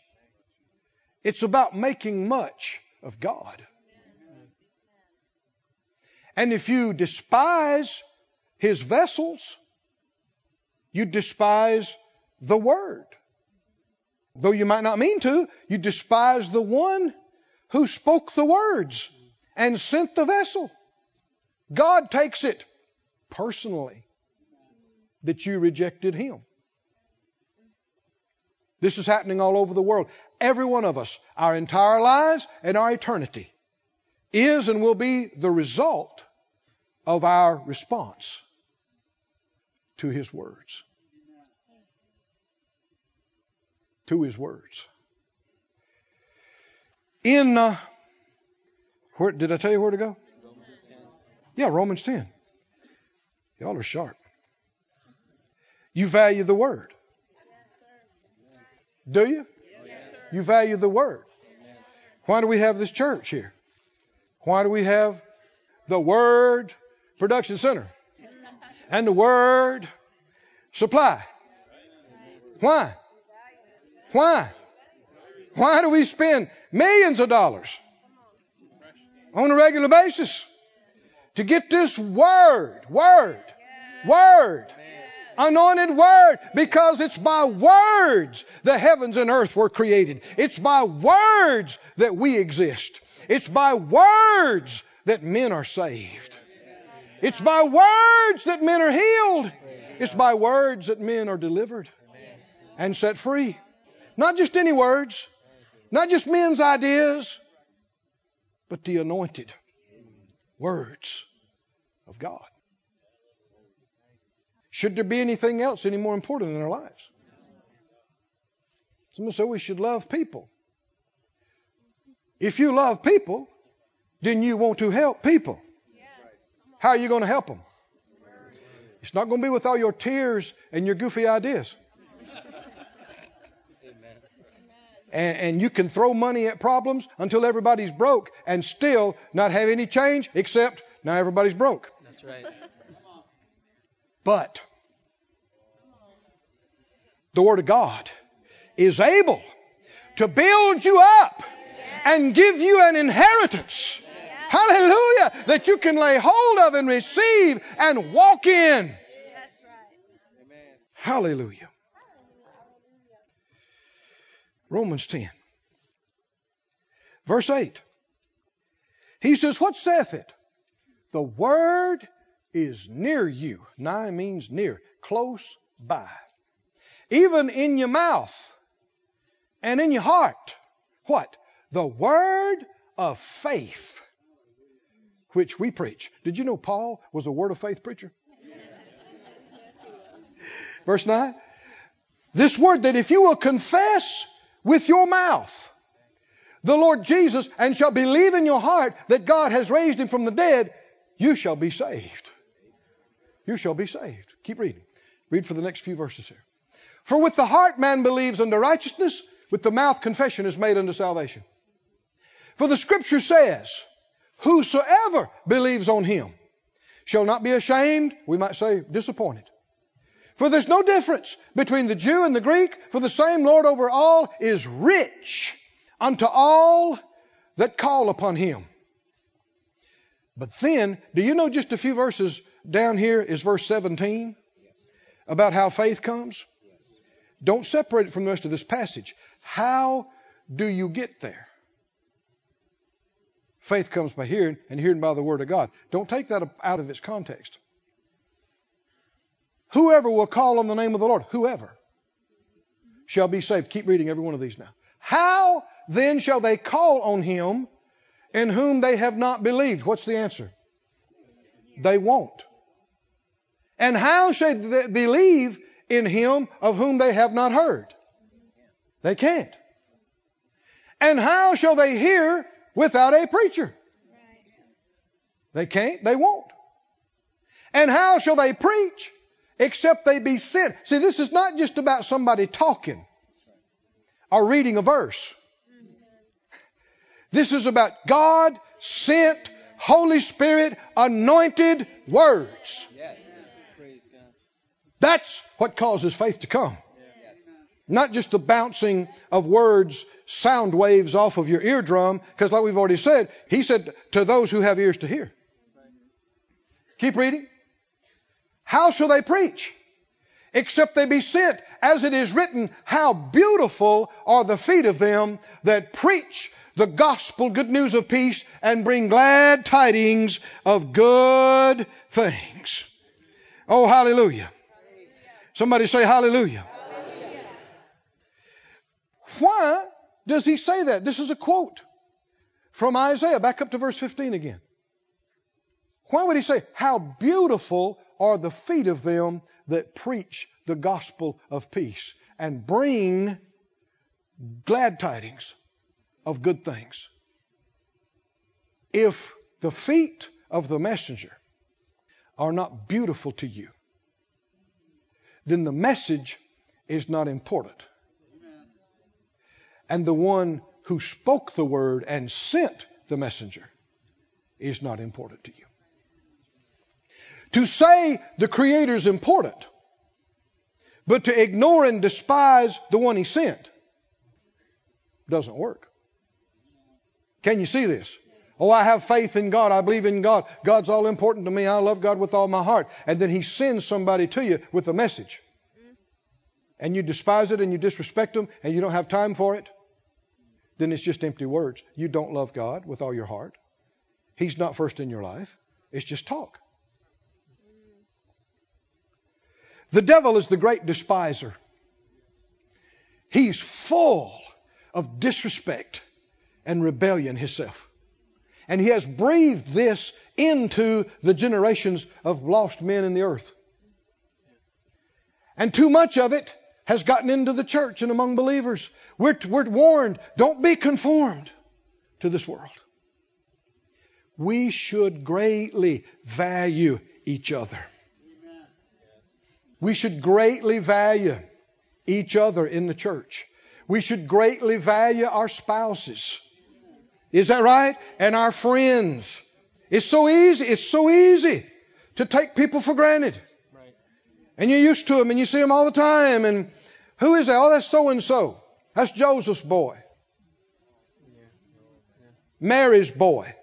It's about making much of God. And if you despise his vessels, you despise the Word. Though you might not mean to, you despise the one who spoke the words and sent the vessel. God takes it personally that you rejected Him. This is happening all over the world. Every one of us, our entire lives and our eternity, is and will be the result of our response to His words. to his words. In uh, where did I tell you where to go? Yeah, Romans 10. Y'all are sharp. You value the word. Do you? You value the word. Why do we have this church here? Why do we have the Word Production Center and the Word Supply? Why? Why? Why do we spend millions of dollars on a regular basis to get this word, word, word, anointed word? Because it's by words the heavens and earth were created. It's by words that we exist. It's by words that men are saved. It's by words that men are healed. It's by words that men are delivered and set free. Not just any words, not just men's ideas, but the anointed words of God. Should there be anything else any more important in our lives? Someone said we should love people. If you love people, then you want to help people. How are you going to help them? It's not going to be with all your tears and your goofy ideas. and, and you can throw money at problems until everybody's broke and still not have any change except now everybody's broke. That's right. But the Word of God is able to build you up and give you an inheritance. Hallelujah. That you can lay hold of and receive and walk in. That's right. Hallelujah. Romans 10. Verse 8. He says, What saith it? The word is near you. Nigh means near, close by. Even in your mouth and in your heart. What? The word of faith which we preach. Did you know Paul was a word of faith preacher? Verse 9. This word that if you will confess with your mouth the Lord Jesus and shall believe in your heart that God has raised him from the dead, you shall be saved. You shall be saved. Keep reading. Read for the next few verses here. For with the heart man believes unto righteousness, with the mouth confession is made unto salvation. For the scripture says, Whosoever believes on him shall not be ashamed, we might say disappointed. For there's no difference between the Jew and the Greek, for the same Lord over all is rich unto all that call upon him. But then, do you know just a few verses down here is verse 17 about how faith comes? Don't separate it from the rest of this passage. How do you get there? Faith comes by hearing, and hearing by the Word of God. Don't take that out of its context. Whoever will call on the name of the Lord, whoever, shall be saved. Keep reading every one of these now. How then shall they call on him in whom they have not believed? What's the answer? They won't. And how shall they believe in him of whom they have not heard? They can't. And how shall they hear without a preacher? They can't, they won't. And how shall they preach except they be sent? See, this is not just about somebody talking or reading a verse. This is about God sent, Holy Spirit anointed words. That's what causes faith to come. Not just the bouncing of words, sound waves off of your eardrum, because like we've already said, he said to those who have ears to hear. Keep reading. How shall they preach? Except they be sent, as it is written, how beautiful are the feet of them that preach the gospel, good news of peace, and bring glad tidings of good things. Oh, hallelujah. Somebody say hallelujah. hallelujah. Why does he say that? This is a quote from Isaiah. Back up to verse 15 again. Why would he say, How beautiful are the feet of them that preach the gospel of peace and bring glad tidings of good things? If the feet of the messenger are not beautiful to you, then the message is not important. And the one who spoke the word and sent the messenger is not important to you. To say the Creator is important, but to ignore and despise the one He sent doesn't work. Can you see this? Oh, I have faith in God. I believe in God. God's all important to me. I love God with all my heart. And then He sends somebody to you with a message. And you despise it and you disrespect them and you don't have time for it. Then it's just empty words. You don't love God with all your heart. He's not first in your life. It's just talk. The devil is the great despiser. He's full of disrespect and rebellion himself. And he has breathed this into the generations of lost men in the earth. And too much of it has gotten into the church and among believers. We're, we're warned don't be conformed to this world. We should greatly value each other. We should greatly value each other in the church. We should greatly value our spouses. Is that right? And our friends. It's so easy. It's so easy to take people for granted. And you're used to them and you see them all the time. And who is that? Oh, that's so and so. That's Joseph's boy. Mary's boy.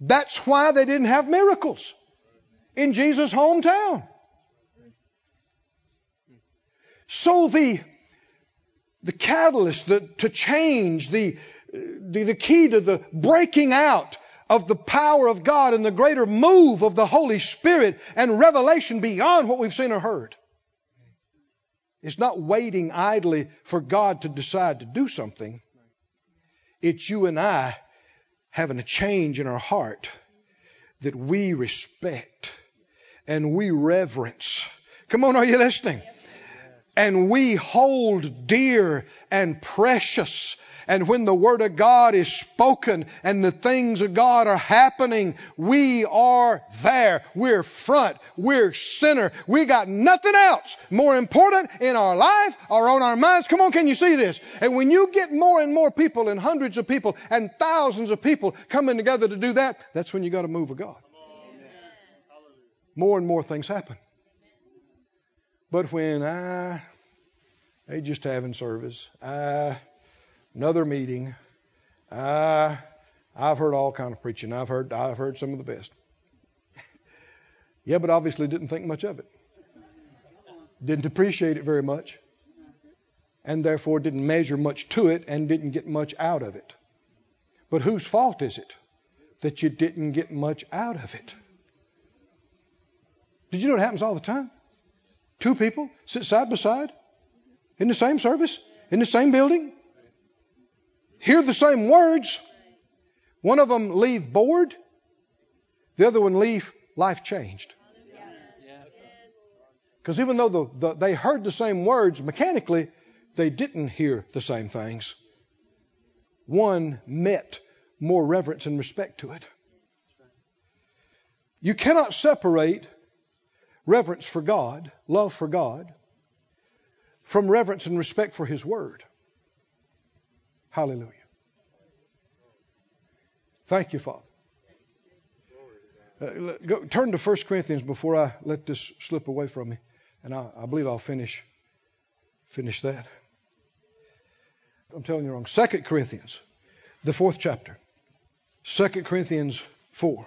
That's why they didn't have miracles in Jesus' hometown. So the the catalyst the, to change, the, the, the key to the breaking out of the power of God and the greater move of the Holy Spirit and revelation beyond what we've seen or heard. It's not waiting idly for God to decide to do something. It's you and I having a change in our heart that we respect and we reverence. Come on, are you listening? And we hold dear and precious. And when the Word of God is spoken and the things of God are happening, we are there. We're front. We're center. We got nothing else more important in our life or on our minds. Come on, can you see this? And when you get more and more people and hundreds of people and thousands of people coming together to do that, that's when you got to move of God. More and more things happen. But when I, they just having service, I, another meeting, I, I've heard all kind of preaching. I've heard, I've heard some of the best. yeah, but obviously didn't think much of it. Didn't appreciate it very much. And therefore didn't measure much to it and didn't get much out of it. But whose fault is it that you didn't get much out of it? Did you know it happens all the time? Two people sit side by side in the same service, in the same building, hear the same words. One of them leave bored, the other one leave life changed. Because even though the, the, they heard the same words mechanically, they didn't hear the same things. One met more reverence and respect to it. You cannot separate reverence for God, love for God, from reverence and respect for His Word. Hallelujah. Thank you, Father. Uh, go, turn to 1 Corinthians before I let this slip away from me, and I, I believe I'll finish finish that. I'm telling you wrong. 2 Corinthians, the fourth chapter. 2 Corinthians 4.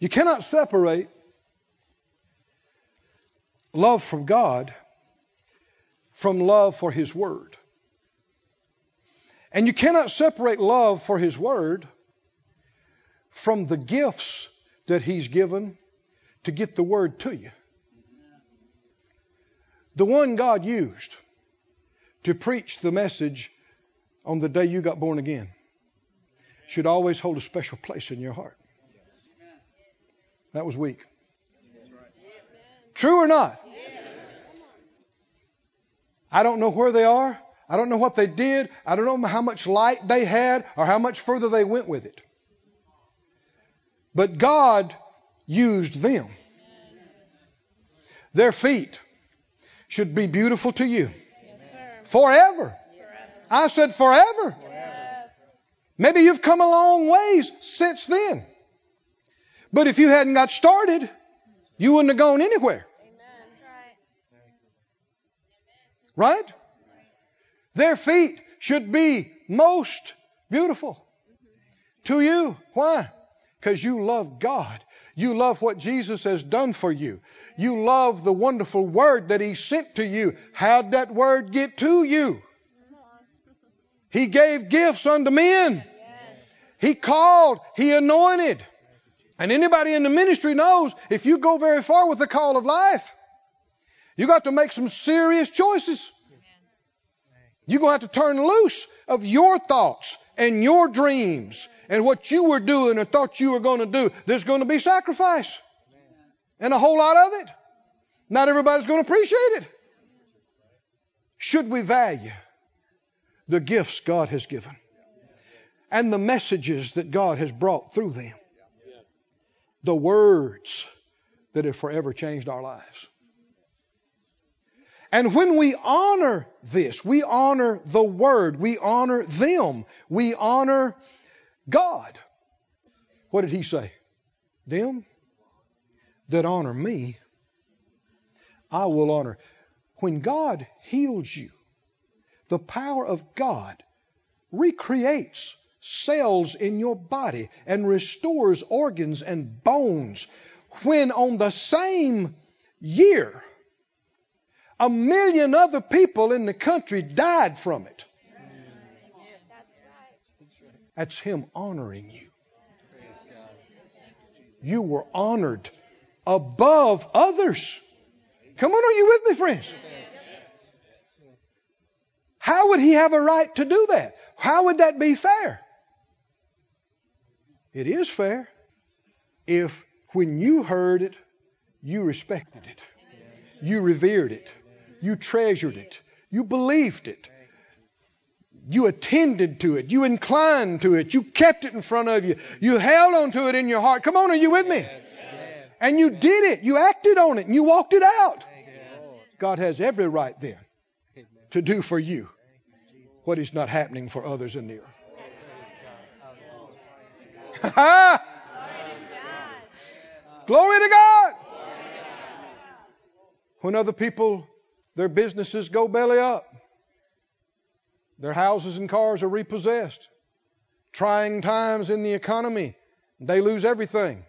You cannot separate love from God from love for His Word. And you cannot separate love for His Word from the gifts that He's given to get the Word to you. The one God used to preach the message on the day you got born again should always hold a special place in your heart. That was weak. True or not? I don't know where they are. I don't know what they did. I don't know how much light they had or how much further they went with it. But God used them. Their feet should be beautiful to you. Forever. I said forever. Maybe you've come a long ways since then. But if you hadn't got started, you wouldn't have gone anywhere. Right? Their feet should be most beautiful to you. Why? Because you love God. You love what Jesus has done for you. You love the wonderful word that He sent to you. How'd that word get to you? He gave gifts unto men. He called. He anointed. And anybody in the ministry knows if you go very far with the call of life, you got to make some serious choices. You're going to have to turn loose of your thoughts and your dreams and what you were doing or thought you were going to do. There's going to be sacrifice and a whole lot of it. Not everybody's going to appreciate it. Should we value the gifts God has given and the messages that God has brought through them? The words that have forever changed our lives. And when we honor this, we honor the Word, we honor them, we honor God. What did he say? Them that honor me, I will honor. When God heals you The power of God recreates cells in your body and restores organs and bones when on the same year a million other people in the country died from it. That's Him honoring you. You were honored above others. Come on, are you with me, friends? How would He have a right to do that? How would that be fair? It is fair if when you heard it, you respected it, you revered it, you treasured it, you believed it, you attended to it, you inclined to it, you kept it in front of you, you held on to it in your heart. Come on, are you with me? And you did it, you acted on it, and you walked it out. God has every right then to do for you what is not happening for others in the earth. Glory to God. When other people, their businesses go belly up, their houses and cars are repossessed, trying times in the economy, they lose everything.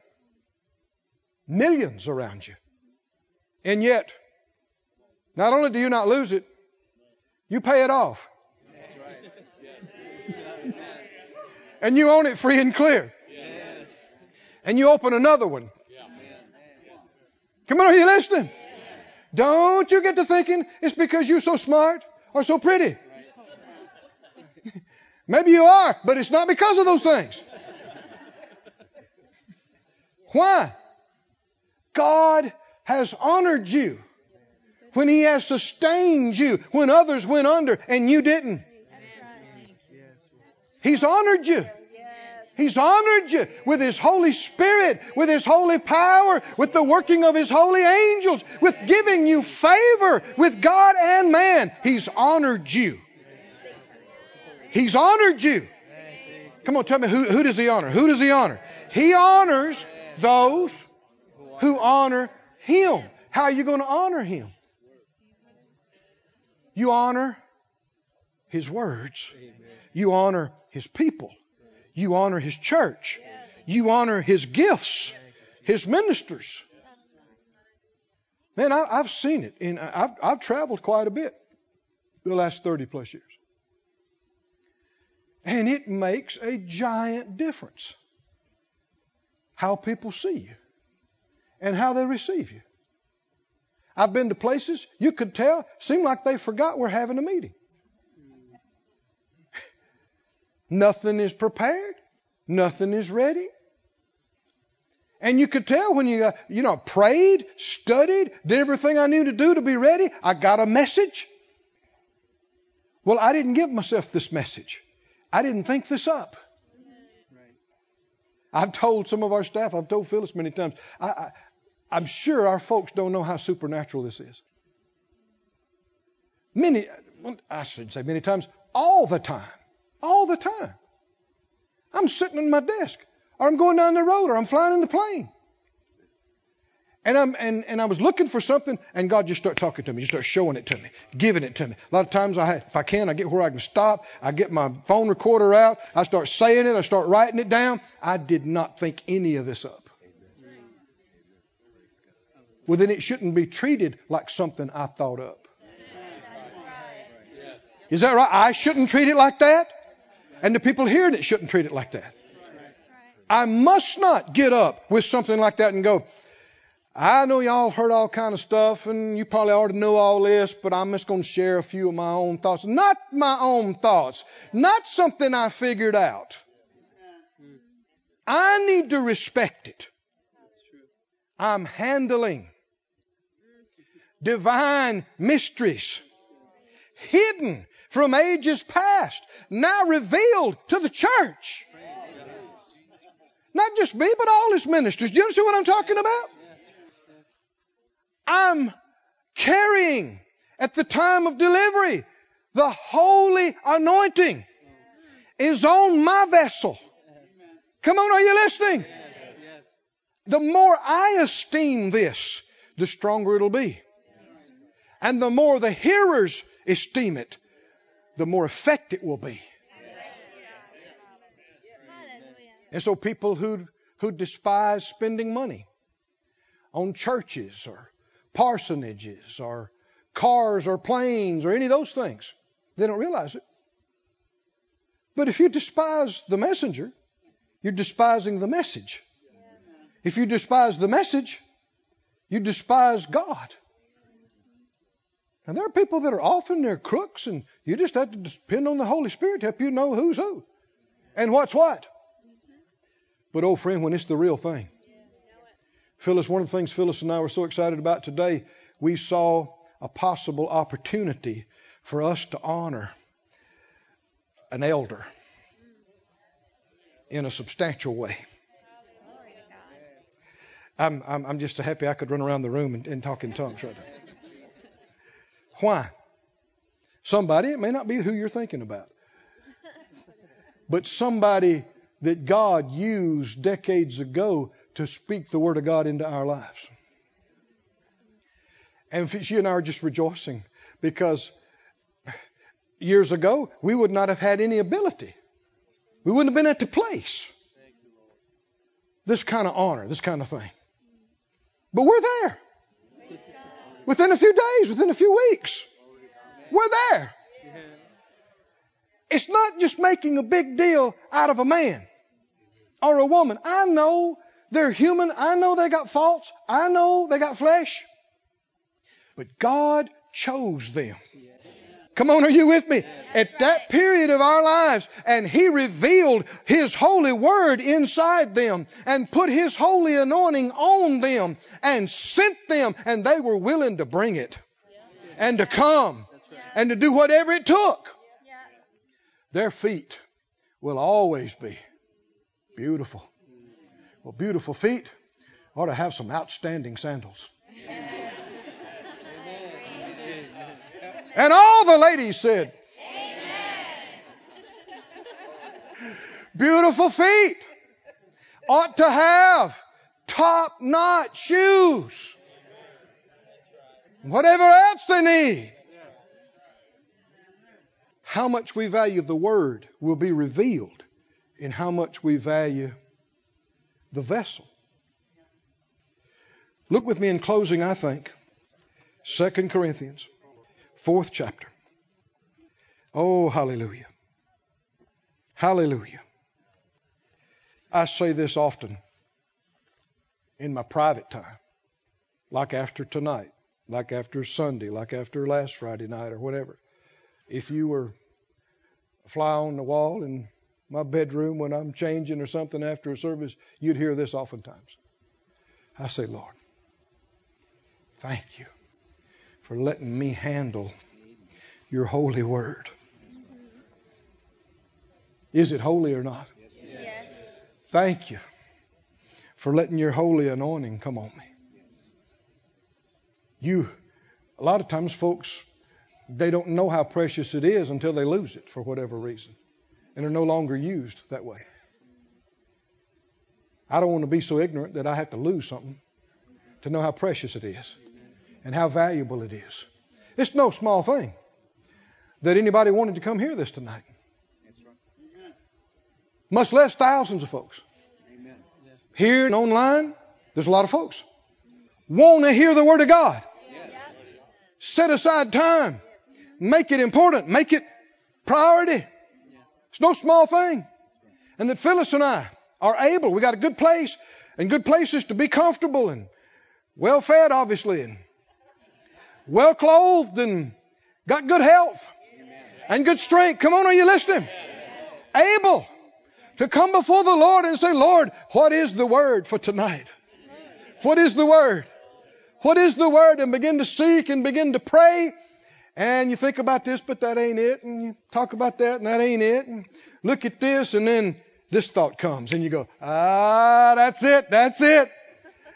Millions around you. And yet, not only do you not lose it, you pay it off. and you own it free and clear. And you open another one. Come on, are you listening? Don't you get to thinking it's because you're so smart or so pretty. Maybe you are, but it's not because of those things. Why? God has honored you when He has sustained you when others went under and you didn't. He's honored you. He's honored you with His Holy Spirit, with His holy power, with the working of His holy angels, with giving you favor with God and man. He's honored you. He's honored you. Come on, tell me, who, who does He honor? Who does He honor? He honors those who honor Him. How are you going to honor Him? You honor His words. You honor His people. You honor His church. You honor His gifts, His ministers. Man, I, have seen it. In, I've, I've traveled quite a bit the last 30 plus years. And it makes a giant difference how people see you and how they receive you. I've been to places you could tell, seemed like they forgot we're having a meeting. Nothing is prepared. Nothing is ready. And you could tell when you, uh, you know, prayed, studied, did everything I knew to do to be ready. I got a message. Well, I didn't give myself this message. I didn't think this up. I've told some of our staff, I've told Phyllis many times, I, I, am sure our folks don't know how supernatural this is. Many, I shouldn't say many times, all the time. All the time. I'm sitting in my desk, or I'm going down the road, or I'm flying in the plane. And, I'm, and, and I was looking for something, and God just started talking to me, just started showing it to me, giving it to me. A lot of times, I, if I can, I get where I can stop. I get my phone recorder out. I start saying it. I start writing it down. I did not think any of this up. Well, then it shouldn't be treated like something I thought up. Is that right? I shouldn't treat it like that. And the people hearing it shouldn't treat it like that. I must not get up with something like that and go, I know y'all heard all kind of stuff and you probably already know all this, but I'm just going to share a few of my own thoughts. Not my own thoughts. Not something I figured out. I need to respect it. I'm handling divine mysteries hidden from ages past, now revealed to the church. Not just me, but all his ministers. Do you understand what I'm talking about? I'm carrying at the time of delivery the holy anointing is on my vessel. Come on, are you listening? The more I esteem this, the stronger it'll be. And the more the hearers esteem it, the more effect it will be. And so people who who despise spending money on churches or parsonages or cars or planes or any of those things, they don't realize it. But if you despise the messenger, you're despising the message. If you despise the message, you despise God. And there are people that are often they're crooks, and you just have to depend on the Holy Spirit to help you know who's who and what's what. But oh, friend, when it's the real thing, Phyllis, one of the things Phyllis and I were so excited about today, we saw a possible opportunity for us to honor an elder in a substantial way. I'm, I'm, I'm just so happy I could run around the room and, and talk in tongues right now. Why? Somebody, it may not be who you're thinking about, but somebody that God used decades ago to speak the Word of God into our lives. And she and I are just rejoicing because years ago we would not have had any ability. We wouldn't have been at the place. This kind of honor, this kind of thing. But we're there. Within a few days, within a few weeks, we're there. It's not just making a big deal out of a man or a woman. I know they're human. I know they got faults. I know they got flesh. But God chose them. Come on, are you with me? At that period of our lives, and He revealed His holy word inside them and put His holy anointing on them and sent them, and they were willing to bring it and to come and to do whatever it took. Their feet will always be beautiful. Well, beautiful feet ought to have some outstanding sandals. And all the ladies said, Amen. Beautiful feet ought to have top notch shoes. Whatever else they need. How much we value the Word will be revealed in how much we value the vessel. Look with me in closing, I think. 2 Corinthians, fourth chapter. Oh, hallelujah. Hallelujah. I say this often in my private time, like after tonight, like after Sunday, like after last Friday night, or whatever. If you were a fly on the wall in my bedroom when I'm changing or something after a service, you'd hear this oftentimes. I say, Lord, thank you for letting me handle your holy word. Is it holy or not? Yes. Thank you for letting your holy anointing come on me. You, a lot of times, folks, they don't know how precious it is until they lose it for whatever reason and are no longer used that way. I don't want to be so ignorant that I have to lose something to know how precious it is and how valuable it is. It's no small thing that anybody wanted to come hear this tonight. Much less thousands of folks. Here and online, there's a lot of folks. Want to hear the Word of God. Set aside time. Make it important. Make it priority. It's no small thing. And that Phyllis and I are able, we got a good place and good places to be comfortable and well fed, obviously, and well clothed and got good health and good strength. Come on, are you listening? Able to come before the Lord and say, Lord, what is the word for tonight? What is the word? What is the word? And begin to seek and begin to pray and you think about this, but that ain't it. And you talk about that, and that ain't it. And look at this, and then this thought comes, and you go, ah, that's it, that's it.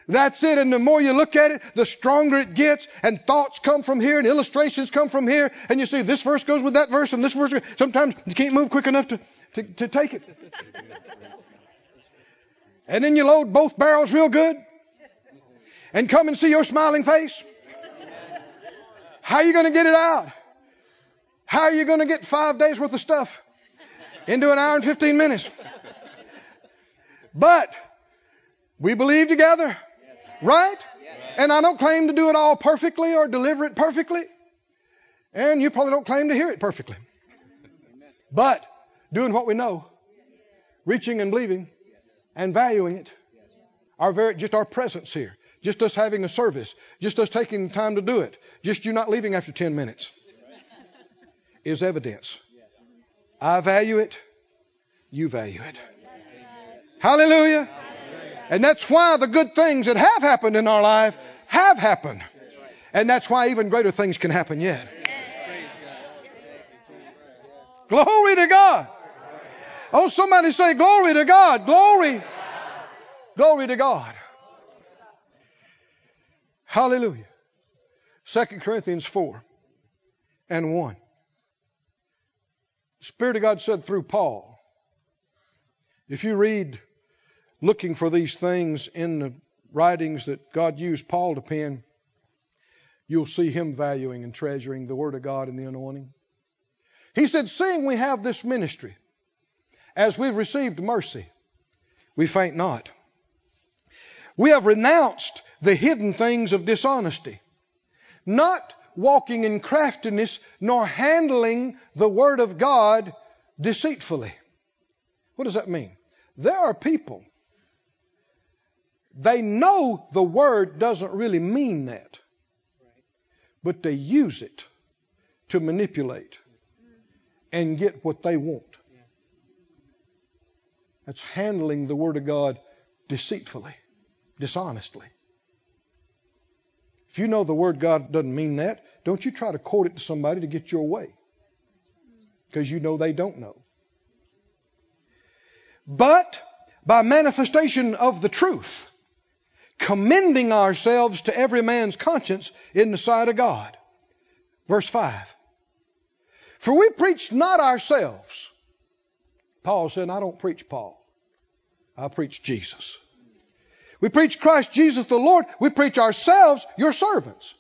That's it. And the more you look at it, the stronger it gets. And thoughts come from here and illustrations come from here. And you see this verse goes with that verse and this verse. Sometimes you can't move quick enough to, to, to take it. And then you load both barrels real good and come and see your smiling face. How are you going to get it out? How are you going to get five days worth of stuff into an hour and 15 minutes? But we believe together, right? And I don't claim to do it all perfectly or deliver it perfectly. And you probably don't claim to hear it perfectly. But doing what we know, reaching and believing, and valuing it, our very, just our presence here, just us having a service, just us taking the time to do it, just you not leaving after 10 minutes, is evidence. I value it, you value it. Hallelujah. And that's why the good things that have happened in our life have happened. And that's why even greater things can happen yet. Glory to God. Oh, somebody say, Glory to God. Glory. Glory to God. Hallelujah. 2 Corinthians 4 and 1. The Spirit of God said through Paul, if you read looking for these things in the writings that God used Paul to pen, you'll see him valuing and treasuring the Word of God and the anointing. He said, Seeing we have this ministry, as we've received mercy, we faint not. We have renounced the hidden things of dishonesty, not walking in craftiness, nor handling the Word of God deceitfully. What does that mean? There are people they know the word doesn't really mean that, but they use it to manipulate and get what they want. That's handling the Word of God deceitfully, dishonestly. If you know the Word God doesn't mean that, don't you try to quote it to somebody to get your way. Because you know they don't know. But by manifestation of the truth, commending ourselves to every man's conscience in the sight of God. Verse 5. For we preach not ourselves. Paul said, I don't preach Paul. I preach Jesus. We preach Christ Jesus the Lord. We preach ourselves, your servants,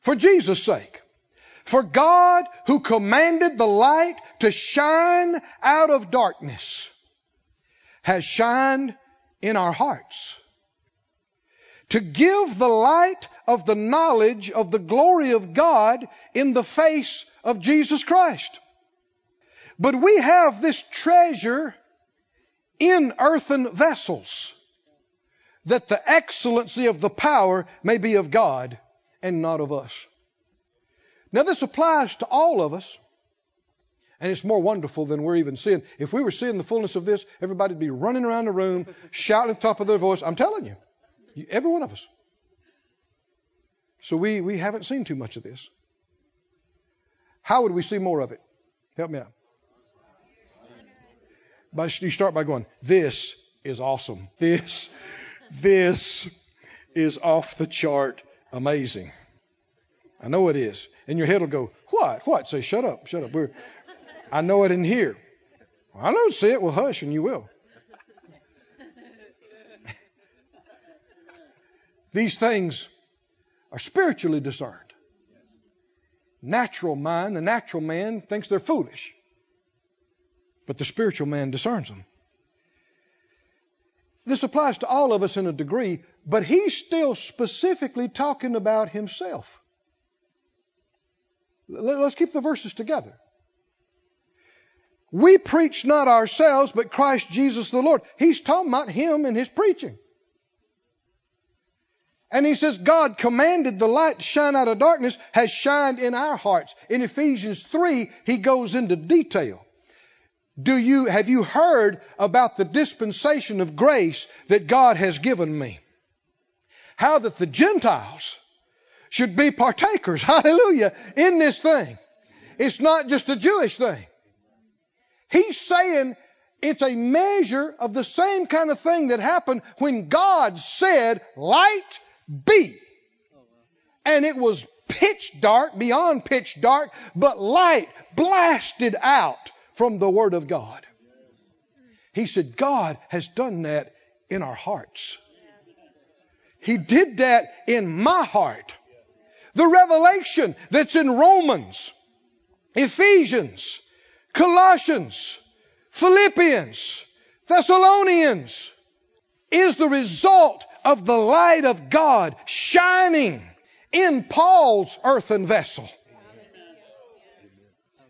for Jesus' sake. For God, who commanded the light to shine out of darkness, has shined in our hearts to give the light of the knowledge of the glory of God in the face of Jesus Christ. But we have this treasure in earthen vessels, that the excellency of the power may be of God and not of us. Now, this applies to all of us, and it's more wonderful than we're even seeing. If we were seeing the fullness of this, everybody'd be running around the room, shouting at the top of their voice. I'm telling you. Every one of us. So we, we haven't seen too much of this. How would we see more of it? Help me out. By, you start by going, This is awesome. This, this is off the chart amazing. I know it is. And your head will go, What? What? Say, Shut up, shut up. We're, I know it in here. Well, I don't see it. Well, hush, and you will. These things are spiritually discerned. Natural mind, the natural man thinks they're foolish, but the spiritual man discerns them. This applies to all of us in a degree, but he's still specifically talking about himself. Let's keep the verses together. We preach not ourselves, but Christ Jesus the Lord. He's talking about him and his preaching. And he says, God commanded the light to shine out of darkness, has shined in our hearts. In Ephesians 3, he goes into detail. Do you, have you heard about the dispensation of grace that God has given me? How that the Gentiles should be partakers, hallelujah, in this thing. It's not just a Jewish thing. He's saying it's a measure of the same kind of thing that happened when God said, light be. And it was pitch dark, beyond pitch dark, but light blasted out from the Word of God. He said, God has done that in our hearts. He did that in my heart. The revelation that's in Romans Ephesians, Colossians, Philippians, Thessalonians is the result of the light of God shining in Paul's earthen vessel.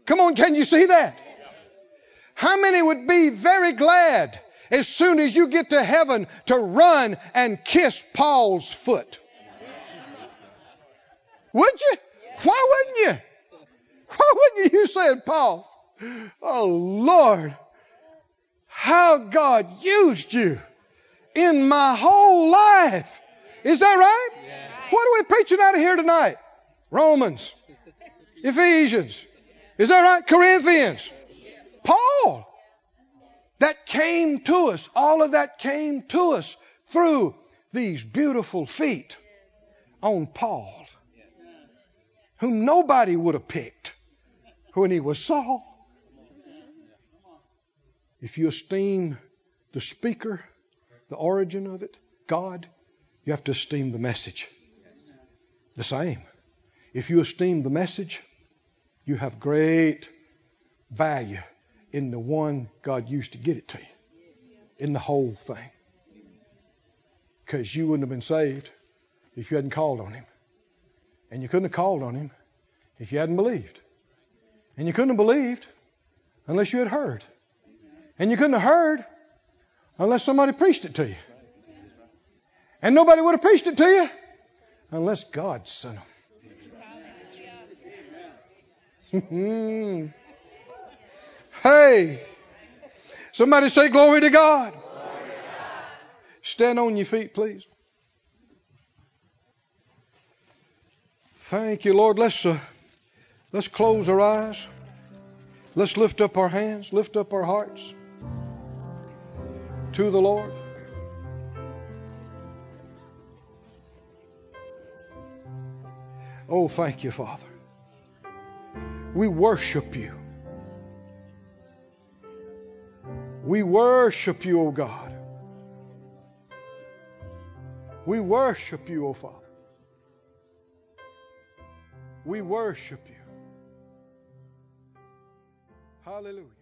Come on, can you see that? How many would be very glad as soon as you get to heaven to run and kiss Paul's foot? Would you? Why wouldn't you? Why wouldn't you? You said, Paul, oh Lord, how God used you in my whole life. Is that right? Yeah. What are we preaching out of here tonight? Romans, Ephesians. Is that right? Corinthians. Paul. That came to us. All of that came to us through these beautiful feet on Paul, whom nobody would have picked when he was Saul. If you esteem the speaker, the origin of it, God, you have to esteem the message. The same. If you esteem the message, you have great value in the one God used to get it to you, in the whole thing. Because you wouldn't have been saved if you hadn't called on Him. And you couldn't have called on Him if you hadn't believed. And you couldn't have believed unless you had heard. And you couldn't have heard unless somebody preached it to you. And nobody would have preached it to you unless God sent them. hey, somebody say glory to God. Stand on your feet, please. Thank you, Lord. Let's uh, let's close our eyes. Let's lift up our hands, lift up our hearts to the Lord. Oh, thank you, Father. We worship you. We worship you, O oh God. We worship you, O oh Father. We worship you. Hallelujah.